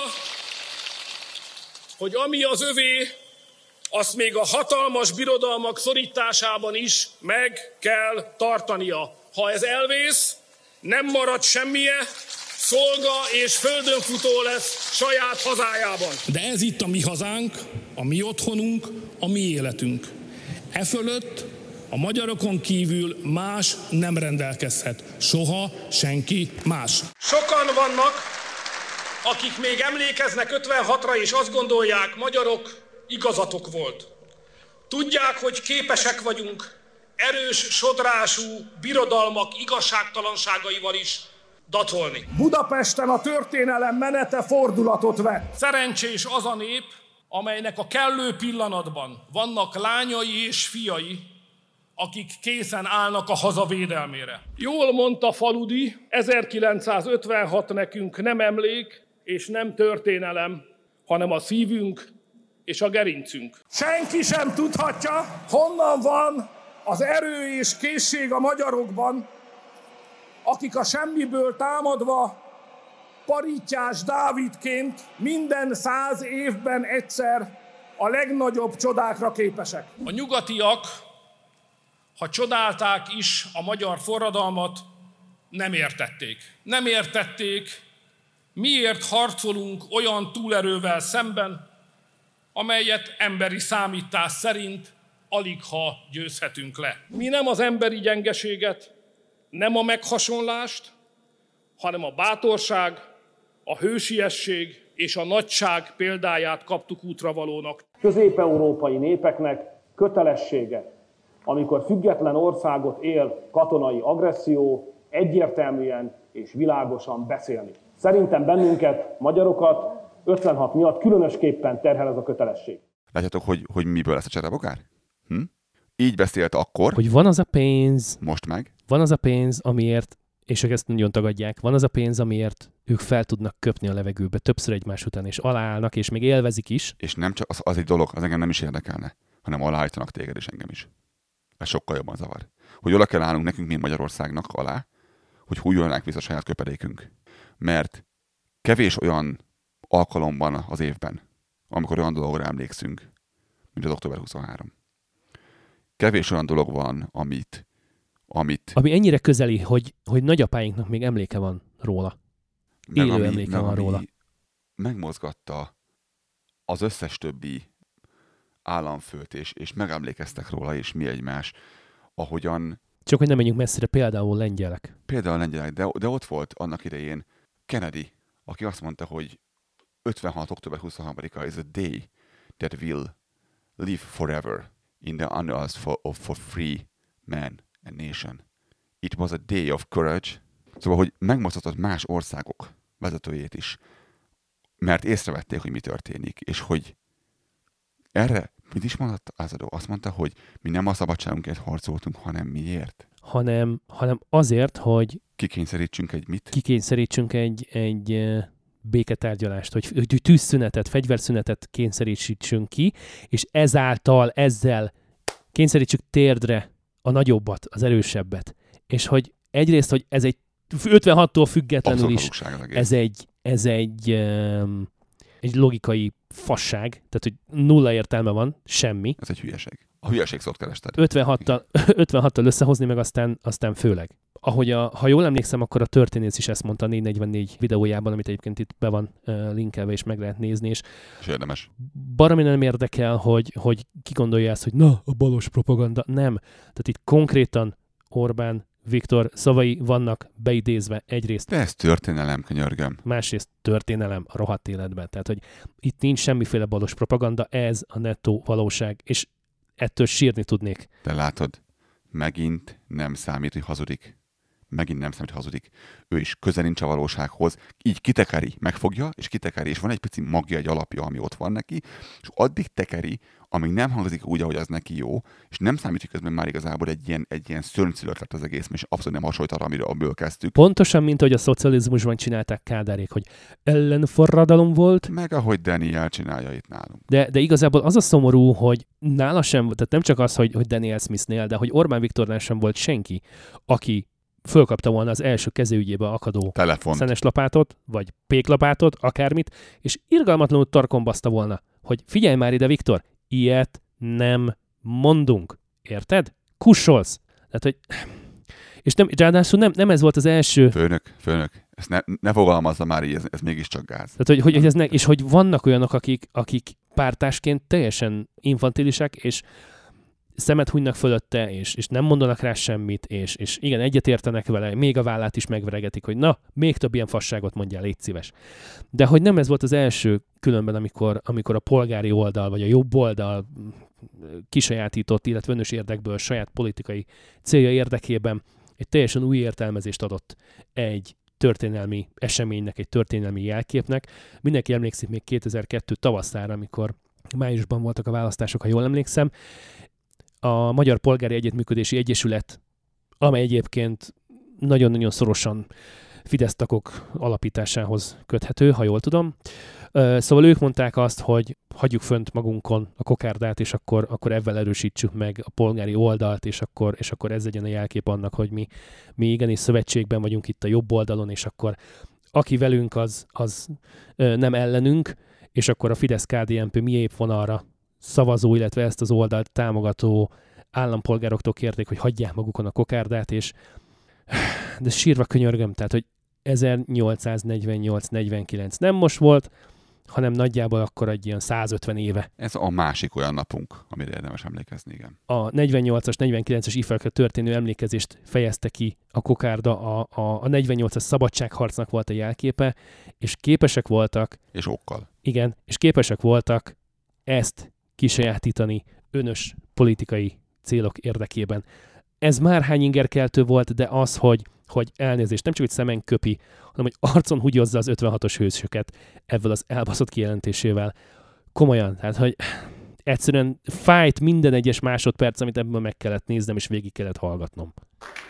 hogy ami az övé, azt még a hatalmas birodalmak szorításában is meg kell tartania. Ha ez elvész, nem marad semmije, szolga és földönfutó lesz saját hazájában. De ez itt a mi hazánk, a mi otthonunk, a mi életünk. E fölött a magyarokon kívül más nem rendelkezhet. Soha senki más. Sokan vannak, akik még emlékeznek 56-ra, és azt gondolják, magyarok, igazatok volt. Tudják, hogy képesek vagyunk erős, sodrású birodalmak igazságtalanságaival is datolni. Budapesten a történelem menete fordulatot vett. Szerencsés az a nép, amelynek a kellő pillanatban vannak lányai és fiai, akik készen állnak a haza védelmére. Jól mondta Faludi, 1956 nekünk nem emlék és nem történelem, hanem a szívünk és a gerincünk. Senki sem tudhatja, honnan van az erő és készség a magyarokban, akik a semmiből támadva parítyás Dávidként minden száz évben egyszer a legnagyobb csodákra képesek. A nyugatiak, ha csodálták is a magyar forradalmat, nem értették. Nem értették, miért harcolunk olyan túlerővel szemben, amelyet emberi számítás szerint alig ha győzhetünk le. Mi nem az emberi gyengeséget, nem a meghasonlást, hanem a bátorság, a hősiesség és a nagyság példáját kaptuk útravalónak. Közép-európai népeknek kötelessége, amikor független országot él katonai agresszió, egyértelműen és világosan beszélni. Szerintem bennünket, magyarokat 56 miatt különösképpen terhel ez a kötelesség. Látjátok, hogy, hogy miből lesz a cserebogár? Hm? Így beszélt akkor. Hogy van az a pénz. Most meg. Van az a pénz, amiért, és ők ezt nagyon tagadják, van az a pénz, amiért ők fel tudnak köpni a levegőbe többször egymás után, és aláállnak, és még élvezik is. És nem csak az, az egy dolog, az engem nem is érdekelne, hanem aláállítanak téged és engem is. Ez sokkal jobban zavar. Hogy oda kell állnunk nekünk, mint Magyarországnak alá, hogy hújolnánk vissza a saját köpelékünk. Mert kevés olyan alkalomban az évben, amikor olyan dologra emlékszünk, mint az október 23. Kevés olyan dolog van, amit, amit... Ami ennyire közeli, hogy, hogy nagyapáinknak még emléke van róla. Élő ami, emléke van róla. Megmozgatta az összes többi államfőt, és, és megemlékeztek róla, és mi egymás, ahogyan... Csak hogy nem menjünk messzire, például lengyelek. Például lengyelek, de, de ott volt annak idején Kennedy, aki azt mondta, hogy 56. október 23-a is a day that will live forever in the annals for, of, for free man and nation. It was a day of courage. Szóval, hogy megmozgatott más országok vezetőjét is, mert észrevették, hogy mi történik, és hogy erre mit is mondott Lázadó? Azt mondta, hogy mi nem a szabadságunkért harcoltunk, hanem miért? hanem, hanem azért, hogy Kikényszerítsünk egy mit? kikényszerítsünk egy, egy eh, béketárgyalást, hogy, hogy tűzszünetet, fegyverszünetet kényszerítsünk ki, és ezáltal, ezzel kényszerítsük térdre a nagyobbat, az erősebbet. És hogy egyrészt, hogy ez egy 56-tól függetlenül is ez egy, ez egy, um, egy logikai fasság, tehát hogy nulla értelme van, semmi. Ez egy hülyeség. A hülyeség szót kerested. 56-tal, 56-tal összehozni, meg aztán, aztán főleg. Ahogy a, ha jól emlékszem, akkor a történész is ezt mondta a 444 videójában, amit egyébként itt be van linkelve, és meg lehet nézni, és És érdemes. baromi nem érdekel, hogy, hogy ki gondolja ezt, hogy na, a balos propaganda. Nem. Tehát itt konkrétan Orbán Viktor szavai vannak beidézve egyrészt De ez történelem, könyörgöm. másrészt történelem a rohadt életben. Tehát, hogy itt nincs semmiféle balos propaganda, ez a nettó valóság, és ettől sírni tudnék. De látod, megint nem számít, hogy hazudik. Megint nem számít, hazudik. Ő is közel nincs a valósághoz. Így kitekeri, megfogja, és kitekeri, és van egy pici magja, egy alapja, ami ott van neki, és addig tekeri, amíg nem hangzik úgy, ahogy az neki jó, és nem számít, hogy közben már igazából egy ilyen, egy ilyen szörnyszülött lett az egész, és abszolút nem hasonlít arra, amiről amiből kezdtük. Pontosan, mint hogy a szocializmusban csinálták Kádárék, hogy ellenforradalom volt, Meg ahogy Daniel csinálja itt nálunk. de, de igazából az a szomorú, hogy nála sem, tehát nem csak az, hogy, hogy Daniel Smithnél, de hogy Orbán Viktornál sem volt senki, aki fölkapta volna az első kezőügyébe akadó Telefont. szenes lapátot, vagy péklapátot, akármit, és irgalmatlanul tarkombaszta volna, hogy figyelj már ide, Viktor, ilyet nem mondunk. Érted? Kussolsz. Tehát, hogy... És nem, ráadásul nem, nem ez volt az első, Főnök, főnök, ezt ne, ne fogalmazza már így, ez, ez mégiscsak gáz. Tehát, hogy, hogy, hogy ez ne, és hogy vannak olyanok, akik, akik pártásként teljesen infantilisek, és szemet hunynak fölötte, és, és nem mondanak rá semmit, és, és igen, egyetértenek vele, még a vállát is megveregetik, hogy na, még több ilyen fasságot mondjál, légy szíves. De hogy nem ez volt az első különben, amikor, amikor a polgári oldal, vagy a jobb oldal mm, kisajátított, illetve önös érdekből saját politikai célja érdekében egy teljesen új értelmezést adott egy történelmi eseménynek, egy történelmi jelképnek. Mindenki emlékszik még 2002 tavaszára, amikor májusban voltak a választások, ha jól emlékszem. A Magyar Polgári Együttműködési Egyesület, amely egyébként nagyon-nagyon szorosan Fidesz tagok alapításához köthető, ha jól tudom. Szóval ők mondták azt, hogy hagyjuk fönt magunkon a kokárdát, és akkor, akkor ebben erősítsük meg a polgári oldalt, és akkor, és akkor ez legyen a jelkép annak, hogy mi, mi igenis szövetségben vagyunk itt a jobb oldalon, és akkor aki velünk, az, az nem ellenünk, és akkor a Fidesz-KDNP miépp van arra szavazó, illetve ezt az oldalt támogató állampolgároktól kérték, hogy hagyják magukon a kokárdát, és de sírva könyörgöm, tehát, hogy 1848-49 nem most volt, hanem nagyjából akkor egy ilyen 150 éve. Ez a másik olyan napunk, amire érdemes emlékezni, igen. A 48-as, 49-es ifjakra történő emlékezést fejezte ki a kokárda, a, a, a 48-as szabadságharcnak volt a jelképe, és képesek voltak És okkal. Igen, és képesek voltak ezt kisajátítani önös politikai célok érdekében. Ez már hány ingerkeltő volt, de az, hogy, hogy elnézést, nem csak hogy szemen köpi, hanem hogy arcon húgyozza az 56-os hősöket ezzel az elbaszott kijelentésével. Komolyan, tehát, hogy egyszerűen fájt minden egyes másodperc, amit ebből meg kellett néznem, és végig kellett hallgatnom.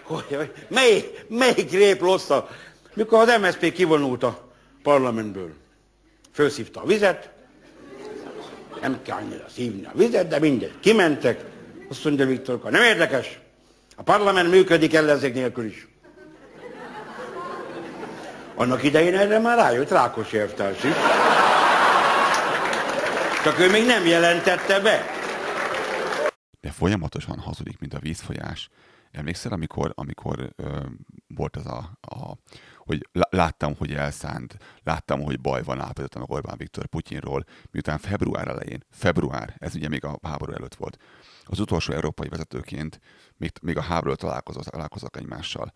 Hogy, hogy, melyik, melyik rép rosszabb? Mikor az MSZP kivonult a parlamentből. Fölszívta a vizet, nem kell annyira szívni a vizet, de mindegy. Kimentek, azt mondja Viktorka, nem érdekes, a parlament működik ellenzék nélkül is. Annak idején erre már rájött Rákosi elvtárs is. Csak ő még nem jelentette be. de folyamatosan hazudik, mint a vízfolyás. Emlékszel, amikor, amikor ö, volt az a, a hogy lá- láttam, hogy elszánt, láttam, hogy baj van, állapítottam meg Orbán Viktor Putyinról, miután február elején, február, ez ugye még a háború előtt volt, az utolsó európai vezetőként még, még a háború találkozott, találkoztak egymással.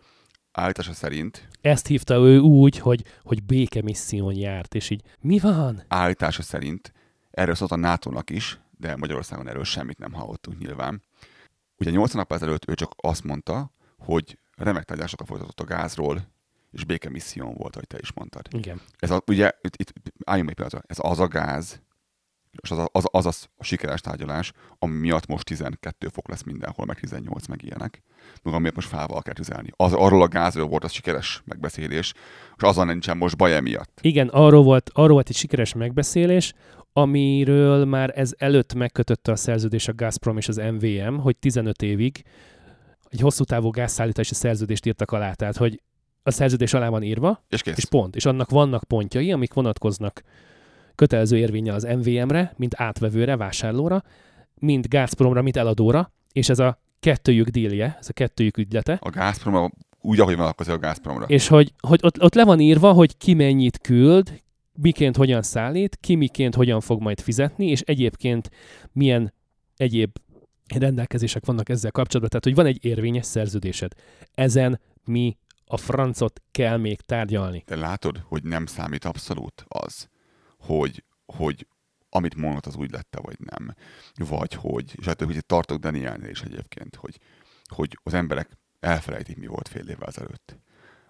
Állítása szerint, Ezt hívta ő úgy, hogy, hogy békemisszión járt, és így mi van? állítása szerint erről szólt a NATO-nak is, de Magyarországon erről semmit nem hallottunk nyilván. Ugye 80 nap ezelőtt ő csak azt mondta, hogy remek tárgyalásokat folytatott a gázról, és békemisszión volt, ahogy te is mondtad. Igen. Ez a, ugye, itt, itt álljunk meg pillanatra, ez az a gáz, és az, az, az, az a sikeres tárgyalás, ami miatt most 12 fok lesz mindenhol, meg 18 meg ilyenek, meg amiatt most fával kell tüzelni. Az, arról a gázról volt az sikeres megbeszélés, és azon nincsen most baj emiatt. Igen, arról volt, arról volt egy sikeres megbeszélés, amiről már ez előtt megkötötte a szerződés a Gazprom és az MVM, hogy 15 évig egy hosszú távú gázszállítási szerződést írtak alá, tehát hogy a szerződés alá van írva, És kész. és pont. És annak vannak pontjai, amik vonatkoznak kötelező érvényel az MVM-re, mint átvevőre, vásárlóra, mint Gazpromra, mint eladóra, és ez a kettőjük dílje, ez a kettőjük ügylete, A Gazprom úgy, ahogy vonatkozik a Gazpromra. és hogy, hogy ott, ott le van írva, hogy ki mennyit küld, miként hogyan szállít, ki miként hogyan fog majd fizetni, és egyébként milyen egyéb rendelkezések vannak ezzel kapcsolatban. Tehát, hogy van egy érvényes szerződésed. Ezen mi a francot kell még tárgyalni. De látod, hogy nem számít abszolút az, hogy, hogy amit mondott, az úgy lette, vagy nem. Vagy hogy, és hát hogy tartok Danielnél is egyébként, hogy, hogy az emberek elfelejtik, mi volt fél évvel ezelőtt.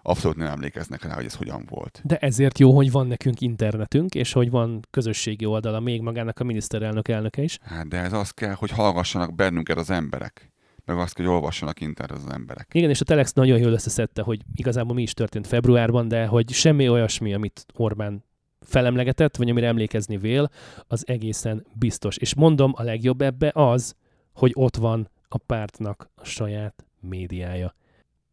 Abszolút nem emlékeznek rá, hogy ez hogyan volt. De ezért jó, hogy van nekünk internetünk, és hogy van közösségi oldala még magának a miniszterelnök elnöke is. Hát de ez az kell, hogy hallgassanak bennünket az emberek. Meg azt hogy olvassanak internet az emberek. Igen, és a Telex nagyon jól összeszedte, hogy igazából mi is történt februárban, de hogy semmi olyasmi, amit Orbán felemlegetett, vagy amire emlékezni vél, az egészen biztos. És mondom, a legjobb ebbe az, hogy ott van a pártnak a saját médiája.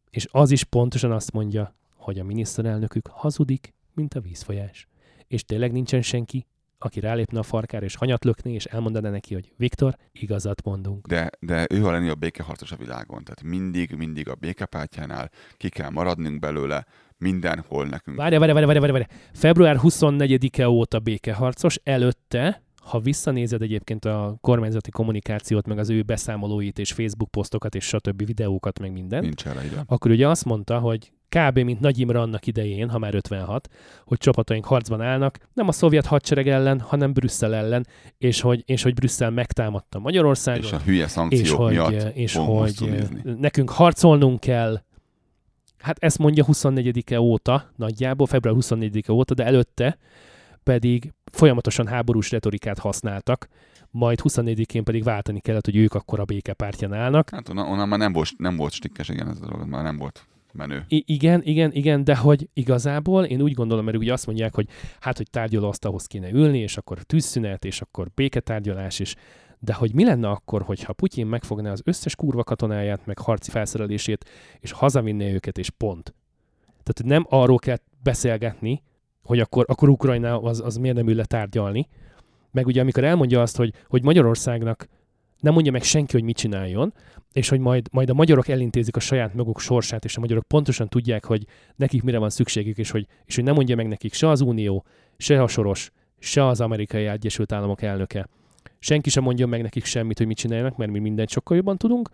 És az is pontosan azt mondja, hogy a miniszterelnökük hazudik, mint a vízfolyás. És tényleg nincsen senki, aki rálépne a farkára és hanyat lökné, és elmondaná neki, hogy Viktor, igazat mondunk. De, de ő a lenni a békeharcos a világon. Tehát mindig, mindig a békepártyánál ki kell maradnunk belőle, mindenhol nekünk. Várja, várja, várja, várja, várja. Február 24-e óta békeharcos, előtte, ha visszanézed egyébként a kormányzati kommunikációt, meg az ő beszámolóit, és Facebook posztokat, és stb. videókat, meg minden, Nincs erre ide. akkor ugye azt mondta, hogy kb. mint Nagy Imre annak idején, ha már 56, hogy csapataink harcban állnak, nem a szovjet hadsereg ellen, hanem Brüsszel ellen, és hogy, és hogy Brüsszel megtámadta Magyarországot, És a hülye szankciók és hogy, miatt és hogy nekünk harcolnunk kell. Hát ezt mondja 24-e óta, nagyjából február 24-e óta, de előtte pedig folyamatosan háborús retorikát használtak, majd 24-én pedig váltani kellett, hogy ők akkor a békepártján állnak. Hát onnan, onnan már nem volt, nem volt stikkes, igen, ez a dolog, már nem volt menő. I- igen, igen, igen, de hogy igazából én úgy gondolom, mert ugye azt mondják, hogy hát, hogy tárgyalóasztalhoz kéne ülni, és akkor tűzszünet, és akkor béketárgyalás is. De hogy mi lenne akkor, hogyha Putyin megfogná az összes kurva katonáját, meg harci felszerelését, és hazavinné őket, és pont. Tehát hogy nem arról kell beszélgetni, hogy akkor, akkor Ukrajna az, az miért nem ül le tárgyalni. Meg ugye amikor elmondja azt, hogy, hogy Magyarországnak nem mondja meg senki, hogy mit csináljon, és hogy majd, majd a magyarok elintézik a saját maguk sorsát, és a magyarok pontosan tudják, hogy nekik mire van szükségük, és hogy, és hogy nem mondja meg nekik se az Unió, se a Soros, se az Amerikai Egyesült Államok elnöke. Senki sem mondja meg nekik semmit, hogy mit csináljanak, mert mi mindent sokkal jobban tudunk.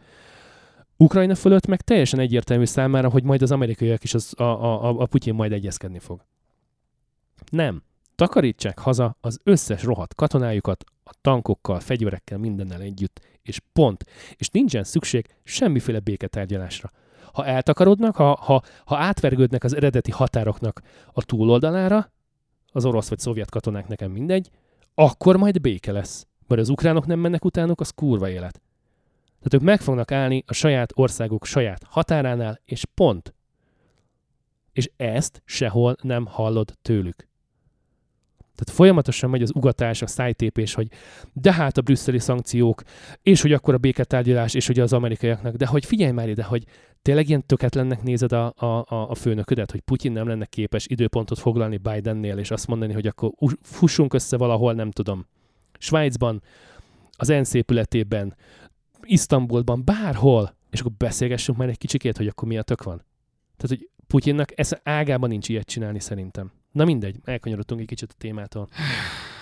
Ukrajna fölött meg teljesen egyértelmű számára, hogy majd az amerikaiak is az, a, a, a, Putyin majd egyezkedni fog. Nem. Takarítsák haza az összes rohadt katonájukat, a tankokkal, fegyverekkel, mindennel együtt, és pont. És nincsen szükség semmiféle béketárgyalásra. Ha eltakarodnak, ha, ha, ha átvergődnek az eredeti határoknak a túloldalára, az orosz vagy szovjet katonák nekem mindegy, akkor majd béke lesz. Mert az ukránok nem mennek utánuk, az kurva élet. Tehát ők meg fognak állni a saját országuk saját határánál, és pont. És ezt sehol nem hallod tőlük. Tehát folyamatosan megy az ugatás, a szájtépés, hogy de hát a brüsszeli szankciók, és hogy akkor a béketárgyalás, és hogy az amerikaiaknak, de hogy figyelj már ide, hogy tényleg ilyen töketlennek nézed a, a, a, a főnöködet, hogy Putyin nem lenne képes időpontot foglalni Bidennél, és azt mondani, hogy akkor us- fussunk össze valahol, nem tudom, Svájcban, az ENSZ épületében, Isztambulban, bárhol, és akkor beszélgessünk már egy kicsikét, hogy akkor mi a tök van. Tehát, hogy Putyinnak ez ágában nincs ilyet csinálni szerintem. Na mindegy, elkanyarodtunk egy kicsit a témától.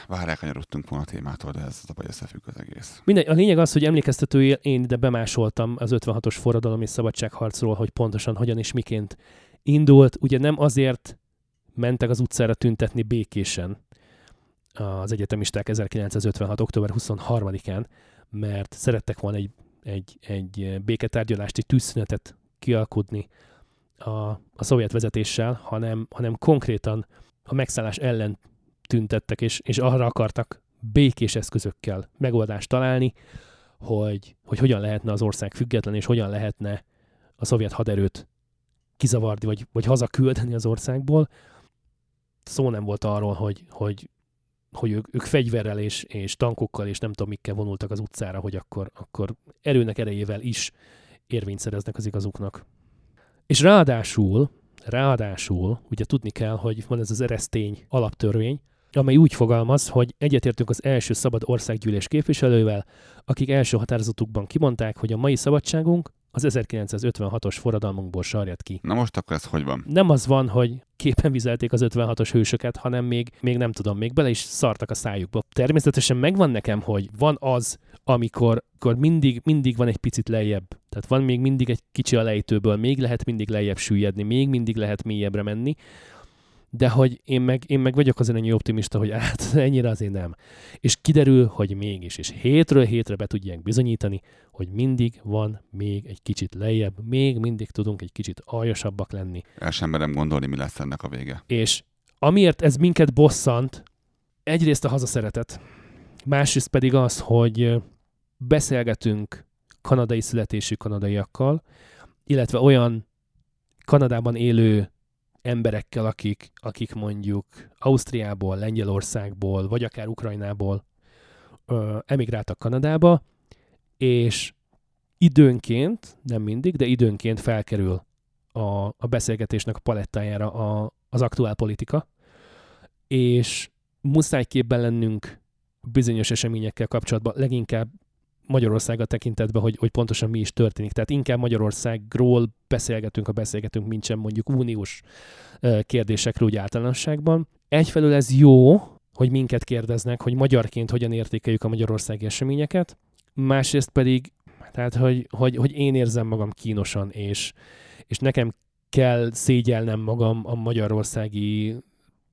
Vár elkanyarodtunk volna a témától, de ez a baj összefügg az egész. Mindegy, a lényeg az, hogy emlékeztetőjél én ide bemásoltam az 56-os forradalom és szabadságharcról, hogy pontosan hogyan és miként indult. Ugye nem azért mentek az utcára tüntetni békésen az egyetemisták 1956. október 23-án, mert szerettek volna egy, egy, egy béketárgyalást, egy tűzszünetet kialkudni a, a szovjet vezetéssel, hanem, hanem konkrétan a megszállás ellen tüntettek, és, és arra akartak békés eszközökkel megoldást találni, hogy, hogy hogyan lehetne az ország független, és hogyan lehetne a szovjet haderőt kizavarni, vagy, vagy hazaküldeni az országból. Szó nem volt arról, hogy, hogy, hogy ők, ők fegyverrel és, és tankokkal és nem tudom mikkel vonultak az utcára, hogy akkor, akkor erőnek erejével is érvényt szereznek az igazuknak. És ráadásul, ráadásul, ugye tudni kell, hogy van ez az eresztény alaptörvény, amely úgy fogalmaz, hogy egyetértünk az első szabad országgyűlés képviselővel, akik első határozatukban kimondták, hogy a mai szabadságunk az 1956-os forradalmunkból sarjad ki. Na most akkor ez hogy van? Nem az van, hogy képen vizelték az 56-os hősöket, hanem még, még nem tudom, még bele is szartak a szájukba. Természetesen megvan nekem, hogy van az, amikor, amikor mindig, mindig van egy picit lejjebb. Tehát van még mindig egy kicsi a lejtőből, még lehet mindig lejjebb süllyedni, még mindig lehet mélyebbre menni, de hogy én meg, én meg vagyok azért ennyi optimista, hogy hát ennyire azért nem. És kiderül, hogy mégis, és hétről hétre be tudják bizonyítani, hogy mindig van még egy kicsit lejjebb, még mindig tudunk egy kicsit aljasabbak lenni. El sem merem gondolni, mi lesz ennek a vége. És amiért ez minket bosszant, egyrészt a hazaszeretet, másrészt pedig az, hogy beszélgetünk kanadai születésű kanadaiakkal, illetve olyan Kanadában élő emberekkel, akik, akik mondjuk Ausztriából, Lengyelországból, vagy akár Ukrajnából ö, emigráltak Kanadába, és időnként, nem mindig, de időnként felkerül a, a beszélgetésnek a palettájára a, az aktuál politika, és muszáj képben lennünk bizonyos eseményekkel kapcsolatban, leginkább Magyarországa tekintetben, hogy, hogy pontosan mi is történik. Tehát inkább Magyarországról beszélgetünk, ha beszélgetünk, mint sem mondjuk uniós kérdésekről úgy általánosságban. Egyfelől ez jó, hogy minket kérdeznek, hogy magyarként hogyan értékeljük a magyarországi eseményeket, másrészt pedig, tehát, hogy, hogy, hogy én érzem magam kínosan, és, és nekem kell szégyelnem magam a magyarországi,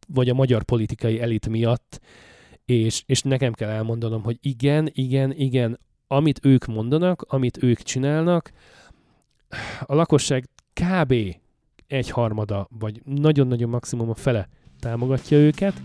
vagy a magyar politikai elit miatt, és, és nekem kell elmondanom, hogy igen, igen, igen, amit ők mondanak, amit ők csinálnak, a lakosság kb. egy harmada, vagy nagyon-nagyon maximum a fele támogatja őket.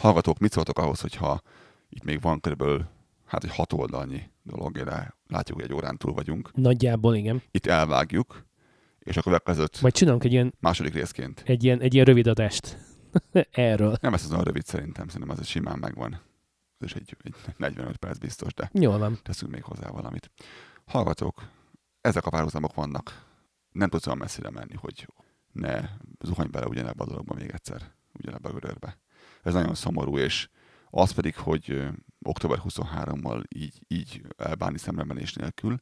Hallgatók, mit szóltok ahhoz, hogyha itt még van körülbelül hát egy hat oldalnyi dolog, de látjuk, hogy egy órán túl vagyunk. Nagyjából igen. Itt elvágjuk, és akkor következőt Majd csinálunk egy ilyen, második részként. egy ilyen, egy ilyen rövid adást erről. Nem lesz az olyan rövid szerintem, szerintem az simán megvan. Ez is egy, egy 45 perc biztos, de Jól van. teszünk még hozzá valamit. Hallgatók, ezek a párhuzamok vannak. Nem tudsz olyan messzire menni, hogy ne zuhanj bele ugyanebbe a dologba még egyszer, ugyanebbe a gödörbe. Ez nagyon szomorú, és az pedig, hogy október 23-mal így, így elbánni szemremenés nélkül,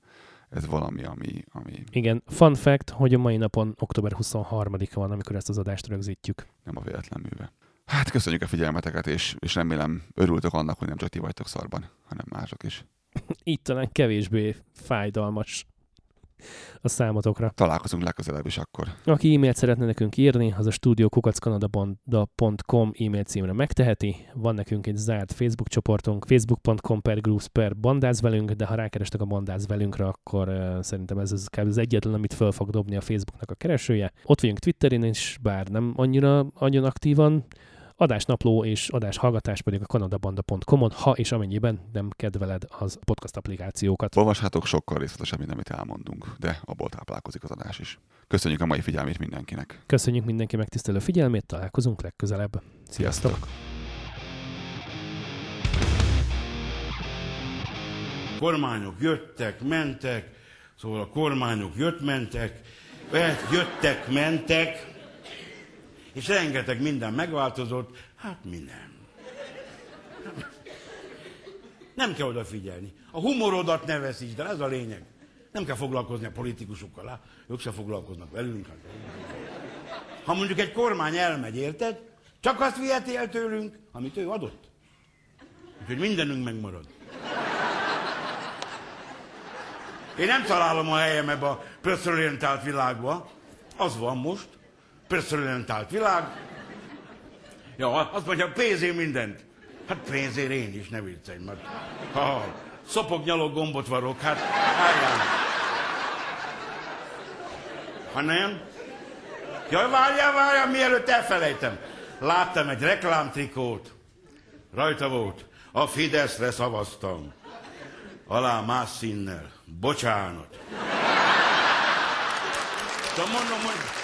ez valami, ami, ami Igen, fun fact, hogy a mai napon október 23-a van, amikor ezt az adást rögzítjük. nem a véletlen műve. Hát köszönjük a figyelmeteket, és, és remélem örültök annak, hogy nem csak ti vagytok szarban, hanem mások is. Így talán kevésbé fájdalmas a számotokra. Találkozunk legközelebb is akkor. Aki e-mailt szeretne nekünk írni, az a studiokukackanada.com e-mail címre megteheti. Van nekünk egy zárt Facebook csoportunk, facebook.com per groups per bandáz velünk, de ha rákerestek a bandáz velünkre, akkor uh, szerintem ez, kb. az egyetlen, amit föl fog dobni a Facebooknak a keresője. Ott vagyunk Twitterén is, bár nem annyira, annyira aktívan. Adásnapló és adáshallgatás pedig a kanadabanda.com-on, ha és amennyiben nem kedveled az podcast applikációkat. Olvashatok sokkal részletesebb, mint amit elmondunk, de abból táplálkozik az adás is. Köszönjük a mai figyelmét mindenkinek. Köszönjük mindenki megtisztelő figyelmét, találkozunk legközelebb. Sziasztok! Sziasztok! kormányok jöttek, mentek, szóval a kormányok jött-mentek, eh, jöttek, mentek, és rengeteg minden megváltozott, hát mi nem. Nem kell odafigyelni. A humorodat ne veszítsd, de ez a lényeg. Nem kell foglalkozni a politikusokkal, lá? ők se foglalkoznak velünk. hát. Ha mondjuk egy kormány elmegy, érted? Csak azt viheti el tőlünk, amit ő adott. Úgyhogy mindenünk megmarad. Én nem találom a helyem ebbe a perszorientált világba. Az van most. Perszorientált világ. Ja, azt mondja, pénzé mindent. Hát pénzért én is, ne viccelj, mert ha szopok, nyalok, gombot varok, hát álljál. Ha nem? Jaj, várjál, várjál, mielőtt elfelejtem. Láttam egy reklámtrikót. Rajta volt. A Fideszre szavaztam. Alá más színnel. Bocsánat. De mondom, hogy